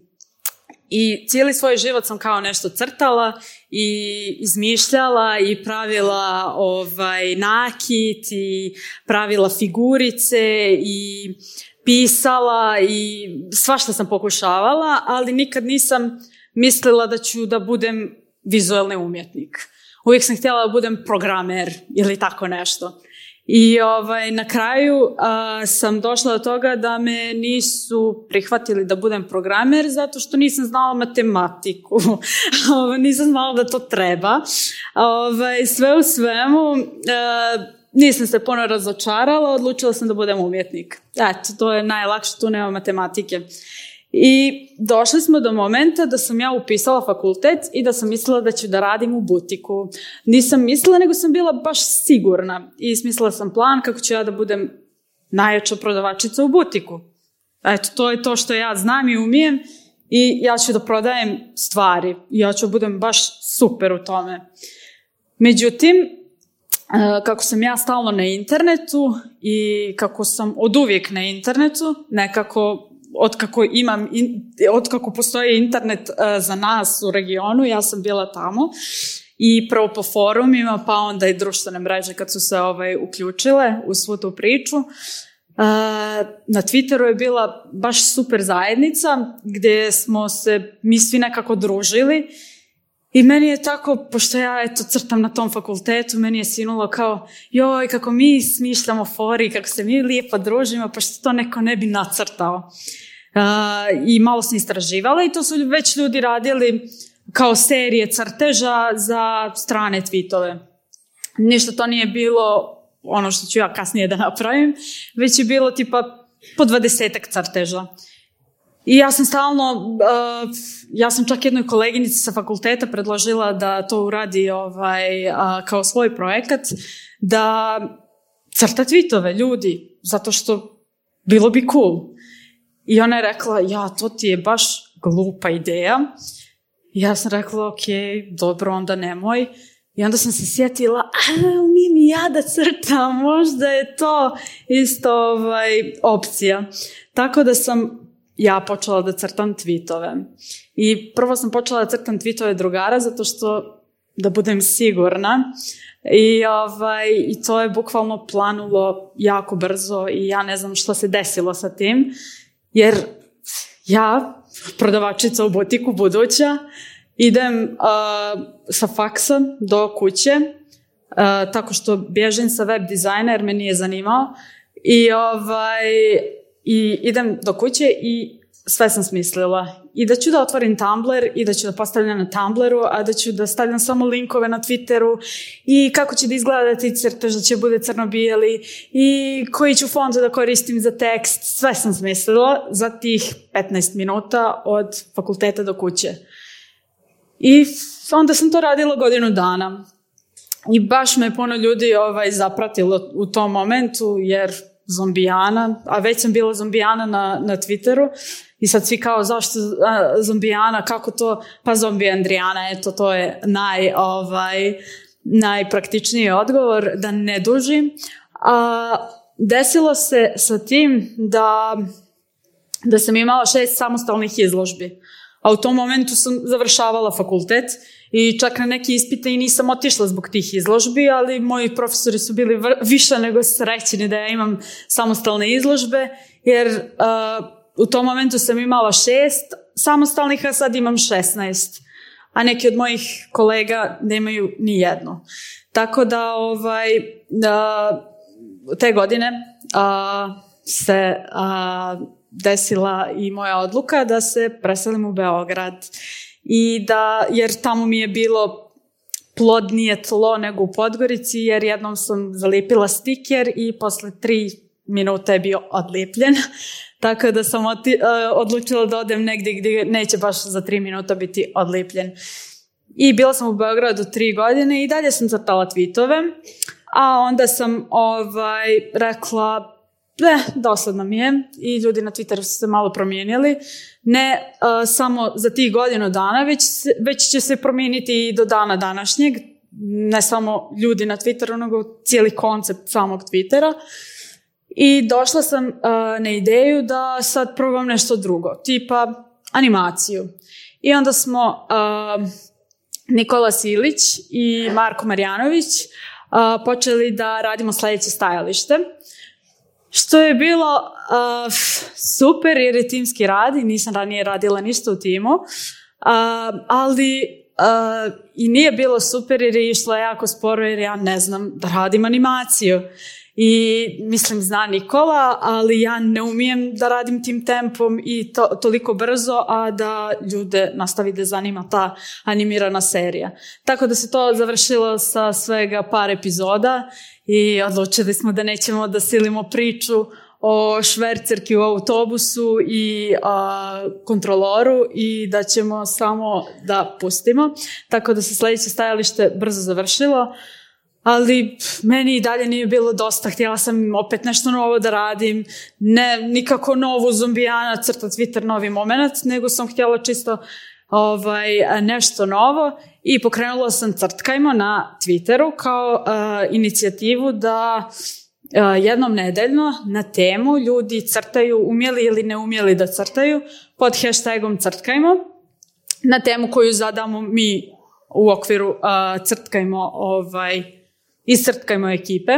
I cijeli svoj život sam kao nešto crtala i izmišljala i pravila ovaj, nakit i pravila figurice i pisala i svašta sam pokušavala, ali nikad nisam mislila da ću da budem vizualni umjetnik. Uvijek sam htjela da budem programer ili tako nešto. I ovaj, na kraju a, sam došla do toga da me nisu prihvatili da budem programer zato što nisam znala matematiku. Nisam znala da to treba. Ovaj, sve u svemu, a, nisam se puno razočarala, odlučila sam da budem umjetnik. Eto, to je najlakše, tu nema matematike. I došli smo do momenta da sam ja upisala fakultet i da sam mislila da ću da radim u butiku. Nisam mislila, nego sam bila baš sigurna. I smislila sam plan kako ću ja da budem najjača prodavačica u butiku. Eto, to je to što ja znam i umijem i ja ću da prodajem stvari. Ja ću budem baš super u tome. Međutim, kako sam ja stalno na internetu i kako sam od uvijek na internetu, nekako od kako imam, od kako postoji internet za nas u regionu, ja sam bila tamo i prvo po forumima, pa onda i društvene mreže kad su se ovaj, uključile u svu tu priču. Na Twitteru je bila baš super zajednica gdje smo se mi svi nekako družili i meni je tako, pošto ja eto crtam na tom fakultetu, meni je sinulo kao, joj, kako mi smišljamo fori, kako se mi lijepo družimo, pa što to neko ne bi nacrtao. Uh, I malo sam istraživala i to su već ljudi radili kao serije crteža za strane tweetove. Ništa to nije bilo ono što ću ja kasnije da napravim, već je bilo tipa po dvadesetak crteža. I ja sam stalno, uh, ja sam čak jednoj koleginici sa fakulteta predložila da to uradi ovaj, uh, kao svoj projekat, da crta tweetove ljudi, zato što bilo bi cool. I ona je rekla, ja, to ti je baš glupa ideja. I ja sam rekla, ok, dobro, onda nemoj. I onda sam se sjetila, a umijem i ja da crtam, možda je to isto ovaj, opcija. Tako da sam ja počela da crtam tweetove. I prvo sam počela da crtam tweetove drugara zato što da budem sigurna. I, ovaj, i to je bukvalno planulo jako brzo i ja ne znam što se desilo sa tim. Jer ja, prodavačica u butiku buduća, idem uh, sa faksa do kuće uh, tako što bježim sa web dizajna jer me nije zanimao. I ovaj i idem do kuće i sve sam smislila. I da ću da otvorim Tumblr i da ću da postavljam na Tumblru, a da ću da stavljam samo linkove na Twitteru i kako će da izgleda ti crtež da će bude crno-bijeli i koji ću font da koristim za tekst. Sve sam smislila za tih 15 minuta od fakulteta do kuće. I onda sam to radila godinu dana. I baš me puno ljudi ovaj, zapratilo u tom momentu, jer zombijana, a već sam bila zombijana na, na Twitteru i sad svi kao zašto a, zombijana, kako to, pa zombi Andrijana, eto to je naj, ovaj, najpraktičniji odgovor, da ne dužim. A, desilo se sa tim da, da sam imala šest samostalnih izložbi. A u tom momentu sam završavala fakultet i čak na neki ispite i nisam otišla zbog tih izložbi, ali moji profesori su bili više nego srećeni da ja imam samostalne izložbe, jer uh, u tom momentu sam imala šest samostalnih, a sad imam šestnaest. A neki od mojih kolega nemaju ni jedno. Tako da ovaj, da, te godine a, se desila i moja odluka da se preselim u Beograd i da, jer tamo mi je bilo plodnije tlo nego u Podgorici, jer jednom sam zalipila stiker i posle tri minuta je bio odlipljen. Tako da sam oti, uh, odlučila da odem negdje gdje neće baš za tri minuta biti odlipljen. I bila sam u Beogradu tri godine i dalje sam crtala tweetove, a onda sam ovaj, rekla ne, dosadno mi je i ljudi na Twitteru su se malo promijenili. Ne uh, samo za tih godinu dana, već, već će se promijeniti i do dana današnjeg. Ne samo ljudi na Twitteru, nego cijeli koncept samog Twittera. I došla sam uh, na ideju da sad probam nešto drugo, tipa animaciju. I onda smo uh, Nikola Silić i Marko Marjanović počeli da radimo sledeće stajalište. Što je bilo uh, super jer je timski rad i nisam ranije radila ništa u timu, uh, ali uh, i nije bilo super jer je išlo jako sporo jer ja ne znam da radim animaciju. I mislim zna Nikola, ali ja ne umijem da radim tim tempom i to, toliko brzo, a da ljude nastavi da zanima ta animirana serija. Tako da se to završilo sa svega par epizoda i odlučili smo da nećemo da silimo priču o švercerki u autobusu i a, kontroloru i da ćemo samo da pustimo. Tako da se sledeće stajalište brzo završilo ali meni i dalje nije bilo dosta, htjela sam opet nešto novo da radim, ne nikako novu zombijana, crta Twitter, novi moment, nego sam htjela čisto ovaj, nešto novo i pokrenula sam Crtkajmo na Twitteru kao uh, inicijativu da uh, jednom nedeljno na temu ljudi crtaju, umjeli ili ne umjeli da crtaju, pod hashtagom Crtkajmo, na temu koju zadamo mi u okviru uh, Crtkajmo ovaj, iscrtkajmo ekipe.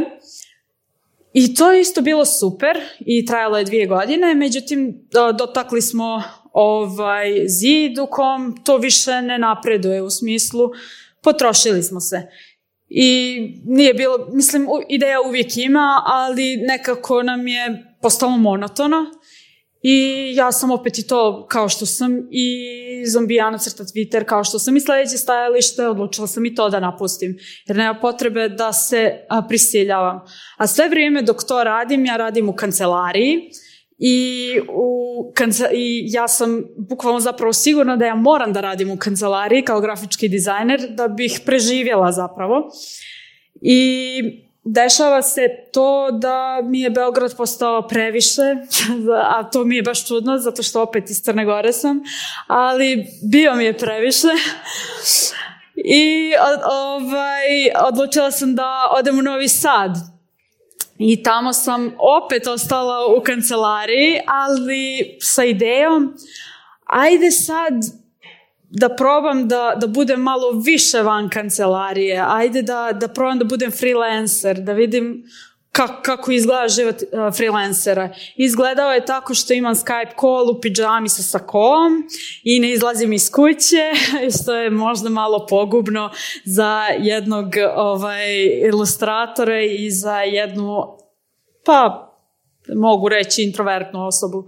I to je isto bilo super i trajalo je dvije godine, međutim dotakli smo ovaj zid u kom to više ne napreduje u smislu potrošili smo se. I nije bilo, mislim, ideja uvijek ima, ali nekako nam je postalo monotono I ja sam opet i to kao što sam i zombijana crta Twitter, kao što sam i sledeće stajalište, odlučila sam i to da napustim. Jer nema potrebe da se a, prisiljavam. A sve vrijeme dok to radim, ja radim u kancelariji i, u i ja sam bukvalno zapravo sigurna da ja moram da radim u kancelariji kao grafički dizajner da bih preživjela zapravo. I dešava se to da mi je Beograd postao previše, a to mi je baš čudno, zato što opet iz Crne Gore sam, ali bio mi je previše. I ovaj, odlučila sam da odem u Novi Sad. I tamo sam opet ostala u kancelariji, ali sa idejom, ajde sad da probam da, da budem malo više van kancelarije, ajde da, da probam da budem freelancer, da vidim kako, kako izgleda život uh, freelancera. Izgledao je tako što imam Skype call u pijami sa sakom i ne izlazim iz kuće, što je možda malo pogubno za jednog ovaj, ilustratora i za jednu pa mogu reći introvertnu osobu.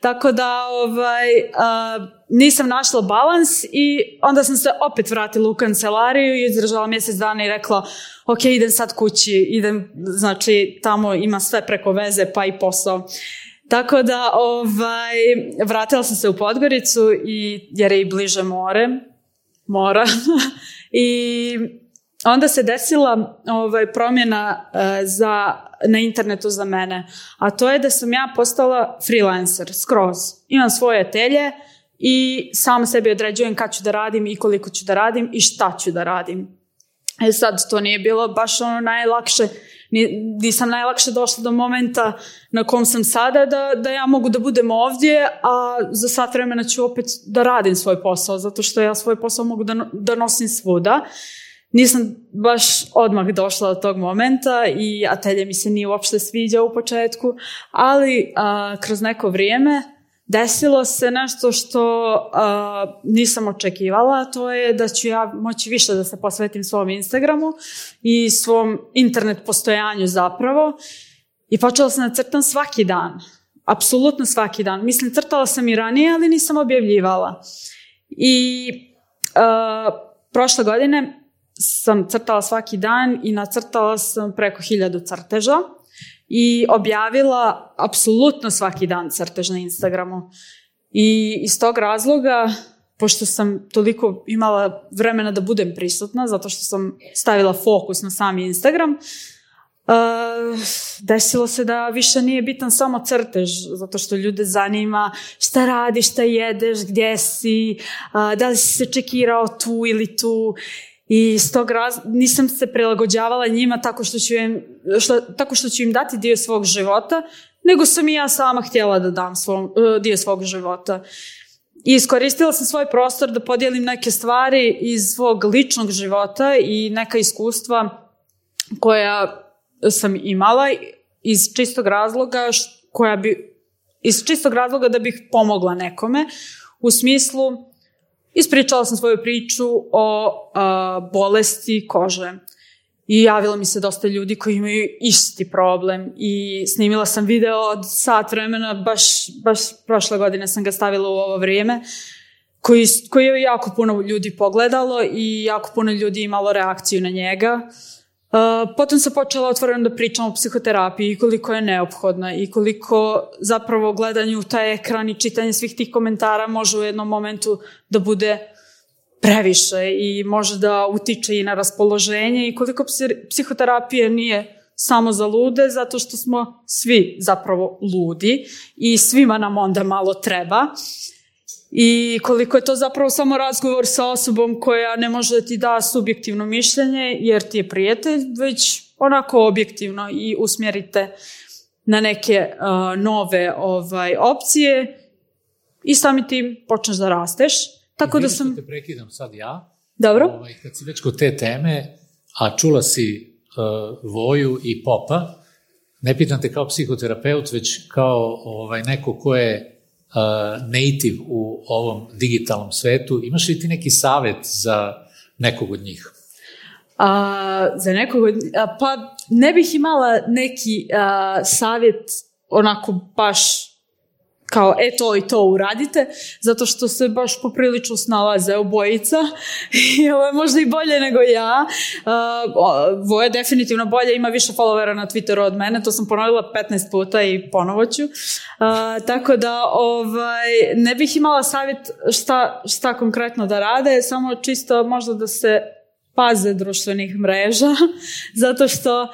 Tako da ovaj, uh, nisam našla balans i onda sam se opet vratila u kancelariju i izdržala mjesec dana i rekla ok, idem sad kući, idem, znači tamo ima sve preko veze pa i posao. Tako da ovaj, vratila sam se u Podgoricu i, jer je i bliže more, mora. I onda se desila ovaj, promjena uh, za, na internetu za mene, a to je da sam ja postala freelancer, skroz. Imam svoje telje i sama sebi određujem kad ću da radim i koliko ću da radim i šta ću da radim. E sad, to nije bilo baš ono najlakše nisam najlakše došla do momenta na kom sam sada da, da ja mogu da budem ovdje, a za sat vremena ću opet da radim svoj posao, zato što ja svoj posao mogu da, da nosim svuda. Nisam baš odmah došla do tog momenta i atelje mi se nije uopšte sviđa u početku, ali a, kroz neko vrijeme desilo se nešto što uh, nisam očekivala, to je da ću ja moći više da se posvetim svom Instagramu i svom internet postojanju zapravo. I počela sam da crtam svaki dan. Apsolutno svaki dan. Mislim, crtala sam i ranije, ali nisam objavljivala. I uh, prošle godine sam crtala svaki dan i nacrtala sam preko hiljadu crteža i objavila apsolutno svaki dan crtež na Instagramu. I iz tog razloga, pošto sam toliko imala vremena da budem prisutna, zato što sam stavila fokus na sami Instagram, uh, desilo se da više nije bitan samo crtež, zato što ljude zanima šta radiš, šta jedeš, gdje si, uh, da li si se čekirao tu ili tu. I s tog raz, nisam se prilagođavala njima tako što, ću im, što, tako što ću im dati dio svog života, nego sam i ja sama htjela da dam svom, uh, dio svog života. I iskoristila sam svoj prostor da podijelim neke stvari iz svog ličnog života i neka iskustva koja sam imala iz čistog razloga koja bi iz čistog razloga da bih pomogla nekome u smislu Ispričala sam svoju priču o a, bolesti kože. I javilo mi se dosta ljudi koji imaju isti problem i snimila sam video od sat vremena, baš, baš prošle godine sam ga stavila u ovo vrijeme, koji, koji je jako puno ljudi pogledalo i jako puno ljudi imalo reakciju na njega. Potom sam počela otvoreno da pričam o psihoterapiji i koliko je neophodna i koliko zapravo gledanje u taj ekran i čitanje svih tih komentara može u jednom momentu da bude previše i može da utiče i na raspoloženje i koliko psihoterapije nije samo za lude, zato što smo svi zapravo ludi i svima nam onda malo treba. I koliko je to zapravo samo razgovor sa osobom koja ne može da ti da subjektivno mišljenje jer ti je prijatelj, već onako objektivno i usmjerite na neke uh, nove ovaj opcije i sami tim počneš da rasteš. Tako da sam... te prekidam sad ja. Dobro. Ovaj, kad si već kod te teme, a čula si uh, Voju i Popa, ne pitam te kao psihoterapeut, već kao ovaj, neko ko je native u ovom digitalnom svetu. Imaš li ti neki savet za nekog od njih? A, za nekog od a, Pa ne bih imala neki a, savjet onako baš kao e to i to uradite, zato što se baš poprilično snalaze obojica i ovo je možda i bolje nego ja. Uh, Voje definitivno bolje, ima više followera na Twitteru od mene, to sam ponovila 15 puta i ponovo ću. Uh, tako da ovaj, ne bih imala savjet šta, šta konkretno da rade, samo čisto možda da se paze društvenih mreža, zato što uh,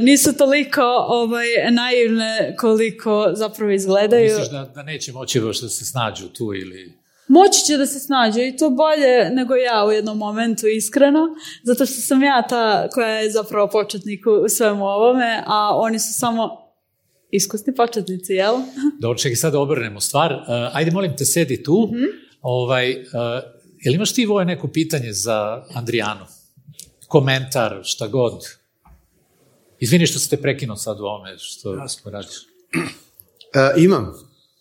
nisu toliko ovaj, naivne koliko zapravo izgledaju. Misliš da, da neće moći baš da se snađu tu ili... Moći će da se snađu i to bolje nego ja u jednom momentu, iskreno, zato što sam ja ta koja je zapravo početnik u svemu ovome, a oni su samo iskusni početnici, jel? Dobro, čekaj, sad obrnemo stvar. Uh, ajde, molim te, sedi tu. Mm -hmm. ovaj, uh, Jel imaš ti voje neko pitanje za Andrijanu? Komentar, šta god. Izvini što ste prekinuo sad u ovome što Jasno. radiš. Uh, imam.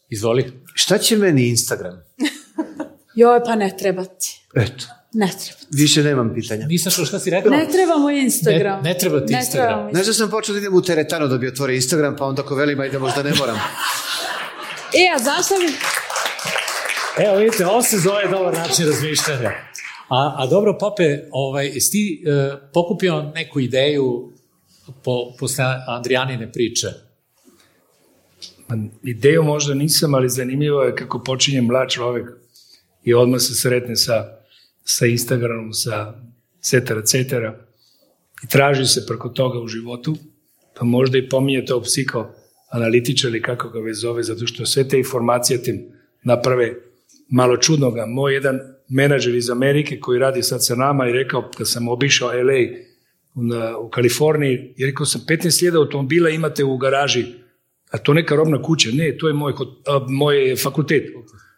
Izvoli. Šta će meni Instagram? Joj, pa ne treba ti. Eto. Ne treba ti. Više nemam pitanja. Nisam što šta si rekao? Ne treba moj Instagram. Ne, ne treba ti ne Instagram. Znaš da sam počeo da idem u teretanu da bi otvorio Instagram, pa onda ko velima ide možda ne moram. e, a zašto mi... Evo vidite, ovo se zove dobar način razmišljanja. A, a dobro, Pope, ovaj, jesi ti e, pokupio neku ideju po, posle Andrijanine priče? Pa, ideju možda nisam, ali zanimljivo je kako počinje mlad čovek i odmah se sretne sa, sa Instagramom, sa cetera, cetera i traži se preko toga u životu, pa možda i pominje to psihoanalitičar ili kako ga već zove, zato što sve te informacije tim naprave malo čudnoga. Moj jedan menadžer iz Amerike koji radi sad sa nama i rekao kad sam obišao LA na, u Kaliforniji, jer rekao sam 15.000 automobila imate u garaži, a to neka robna kuća, ne, to je moj, a, moj fakultet.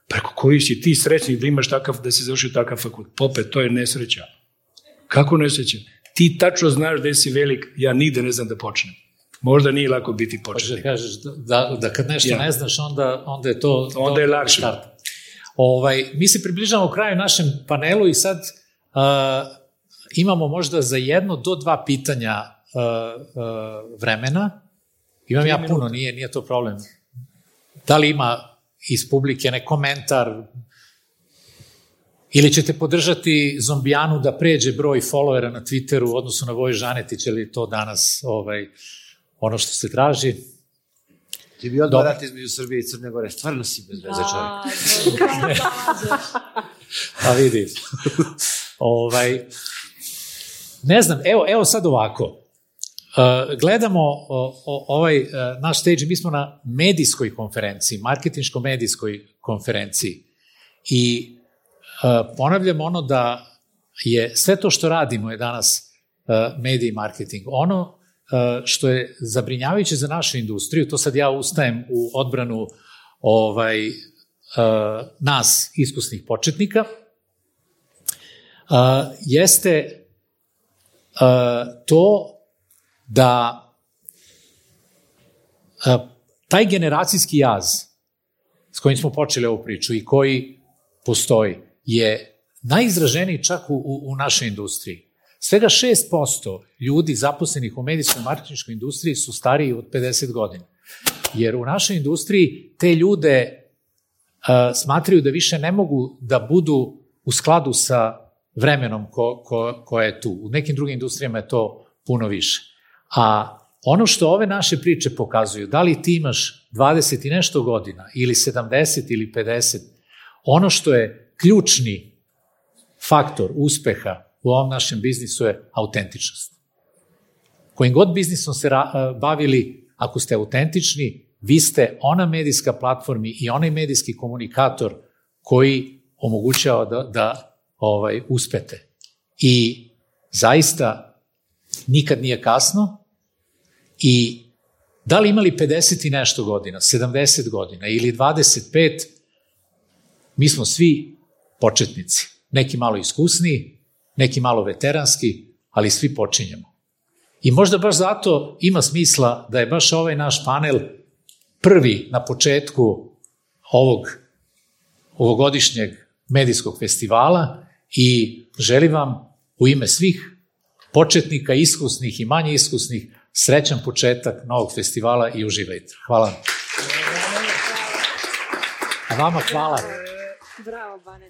Preko koji si ti srećni da imaš takav, da si završio takav fakultet. Pope, to je nesreća. Kako nesreća? Ti tačno znaš da si velik, ja nigde ne znam da počnem. Možda nije lako biti početnik. kažeš da, da, da kad nešto Ja. ne znaš, onda, onda je to... Onda je lakše. start. Ovaj, mi se približavamo kraju našem panelu i sad uh, imamo možda za jedno do dva pitanja uh, uh, vremena. Imam ja puno, nije, nije to problem. Da li ima iz publike nek komentar ili ćete podržati zombijanu da pređe broj followera na Twitteru u odnosu na Voj Žanetić, ili to danas ovaj, ono što se traži? Ti bi odmah rat između Srbije i Crne Gore. Stvarno si bez veze čovjek. A, vidi. ovaj, ne znam, evo, evo sad ovako. Uh, gledamo o, o, ovaj uh, naš stage, mi smo na medijskoj konferenciji, marketinško-medijskoj konferenciji. I uh, ponavljam ono da je sve to što radimo je danas uh, medij i marketing. Ono uh, što je zabrinjavajuće za našu industriju, to sad ja ustajem u odbranu ovaj, uh, nas, iskusnih početnika, uh, jeste to da taj generacijski jaz s kojim smo počeli ovu priču i koji postoji je najizraženiji čak u, u našoj industriji. Svega 6% ljudi zaposlenih u medijskoj marketinškoj industriji su stariji od 50 godina. Jer u našoj industriji te ljude uh, smatraju da više ne mogu da budu u skladu sa vremenom ko, ko, koje je tu. U nekim drugim industrijama je to puno više. A ono što ove naše priče pokazuju, da li ti imaš 20 i nešto godina, ili 70 ili 50, ono što je ključni faktor uspeha u ovom našem biznisu je autentičnost. Kojim god biznisom se ra- bavili, ako ste autentični, vi ste ona medijska platforma i onaj medijski komunikator koji omogućava da, da ovaj, uspete. I zaista nikad nije kasno i da li imali 50 i nešto godina, 70 godina ili 25, mi smo svi početnici. Neki malo iskusniji, neki malo veteranski, ali svi počinjemo. I možda baš zato ima smisla da je baš ovaj naš panel prvi na početku ovog ovogodišnjeg medijskog festivala i želim vam u ime svih početnika, iskusnih i manje iskusnih, srećan početak novog festivala i uživajte. Hvala. A vama hvala. Bravo, Bane,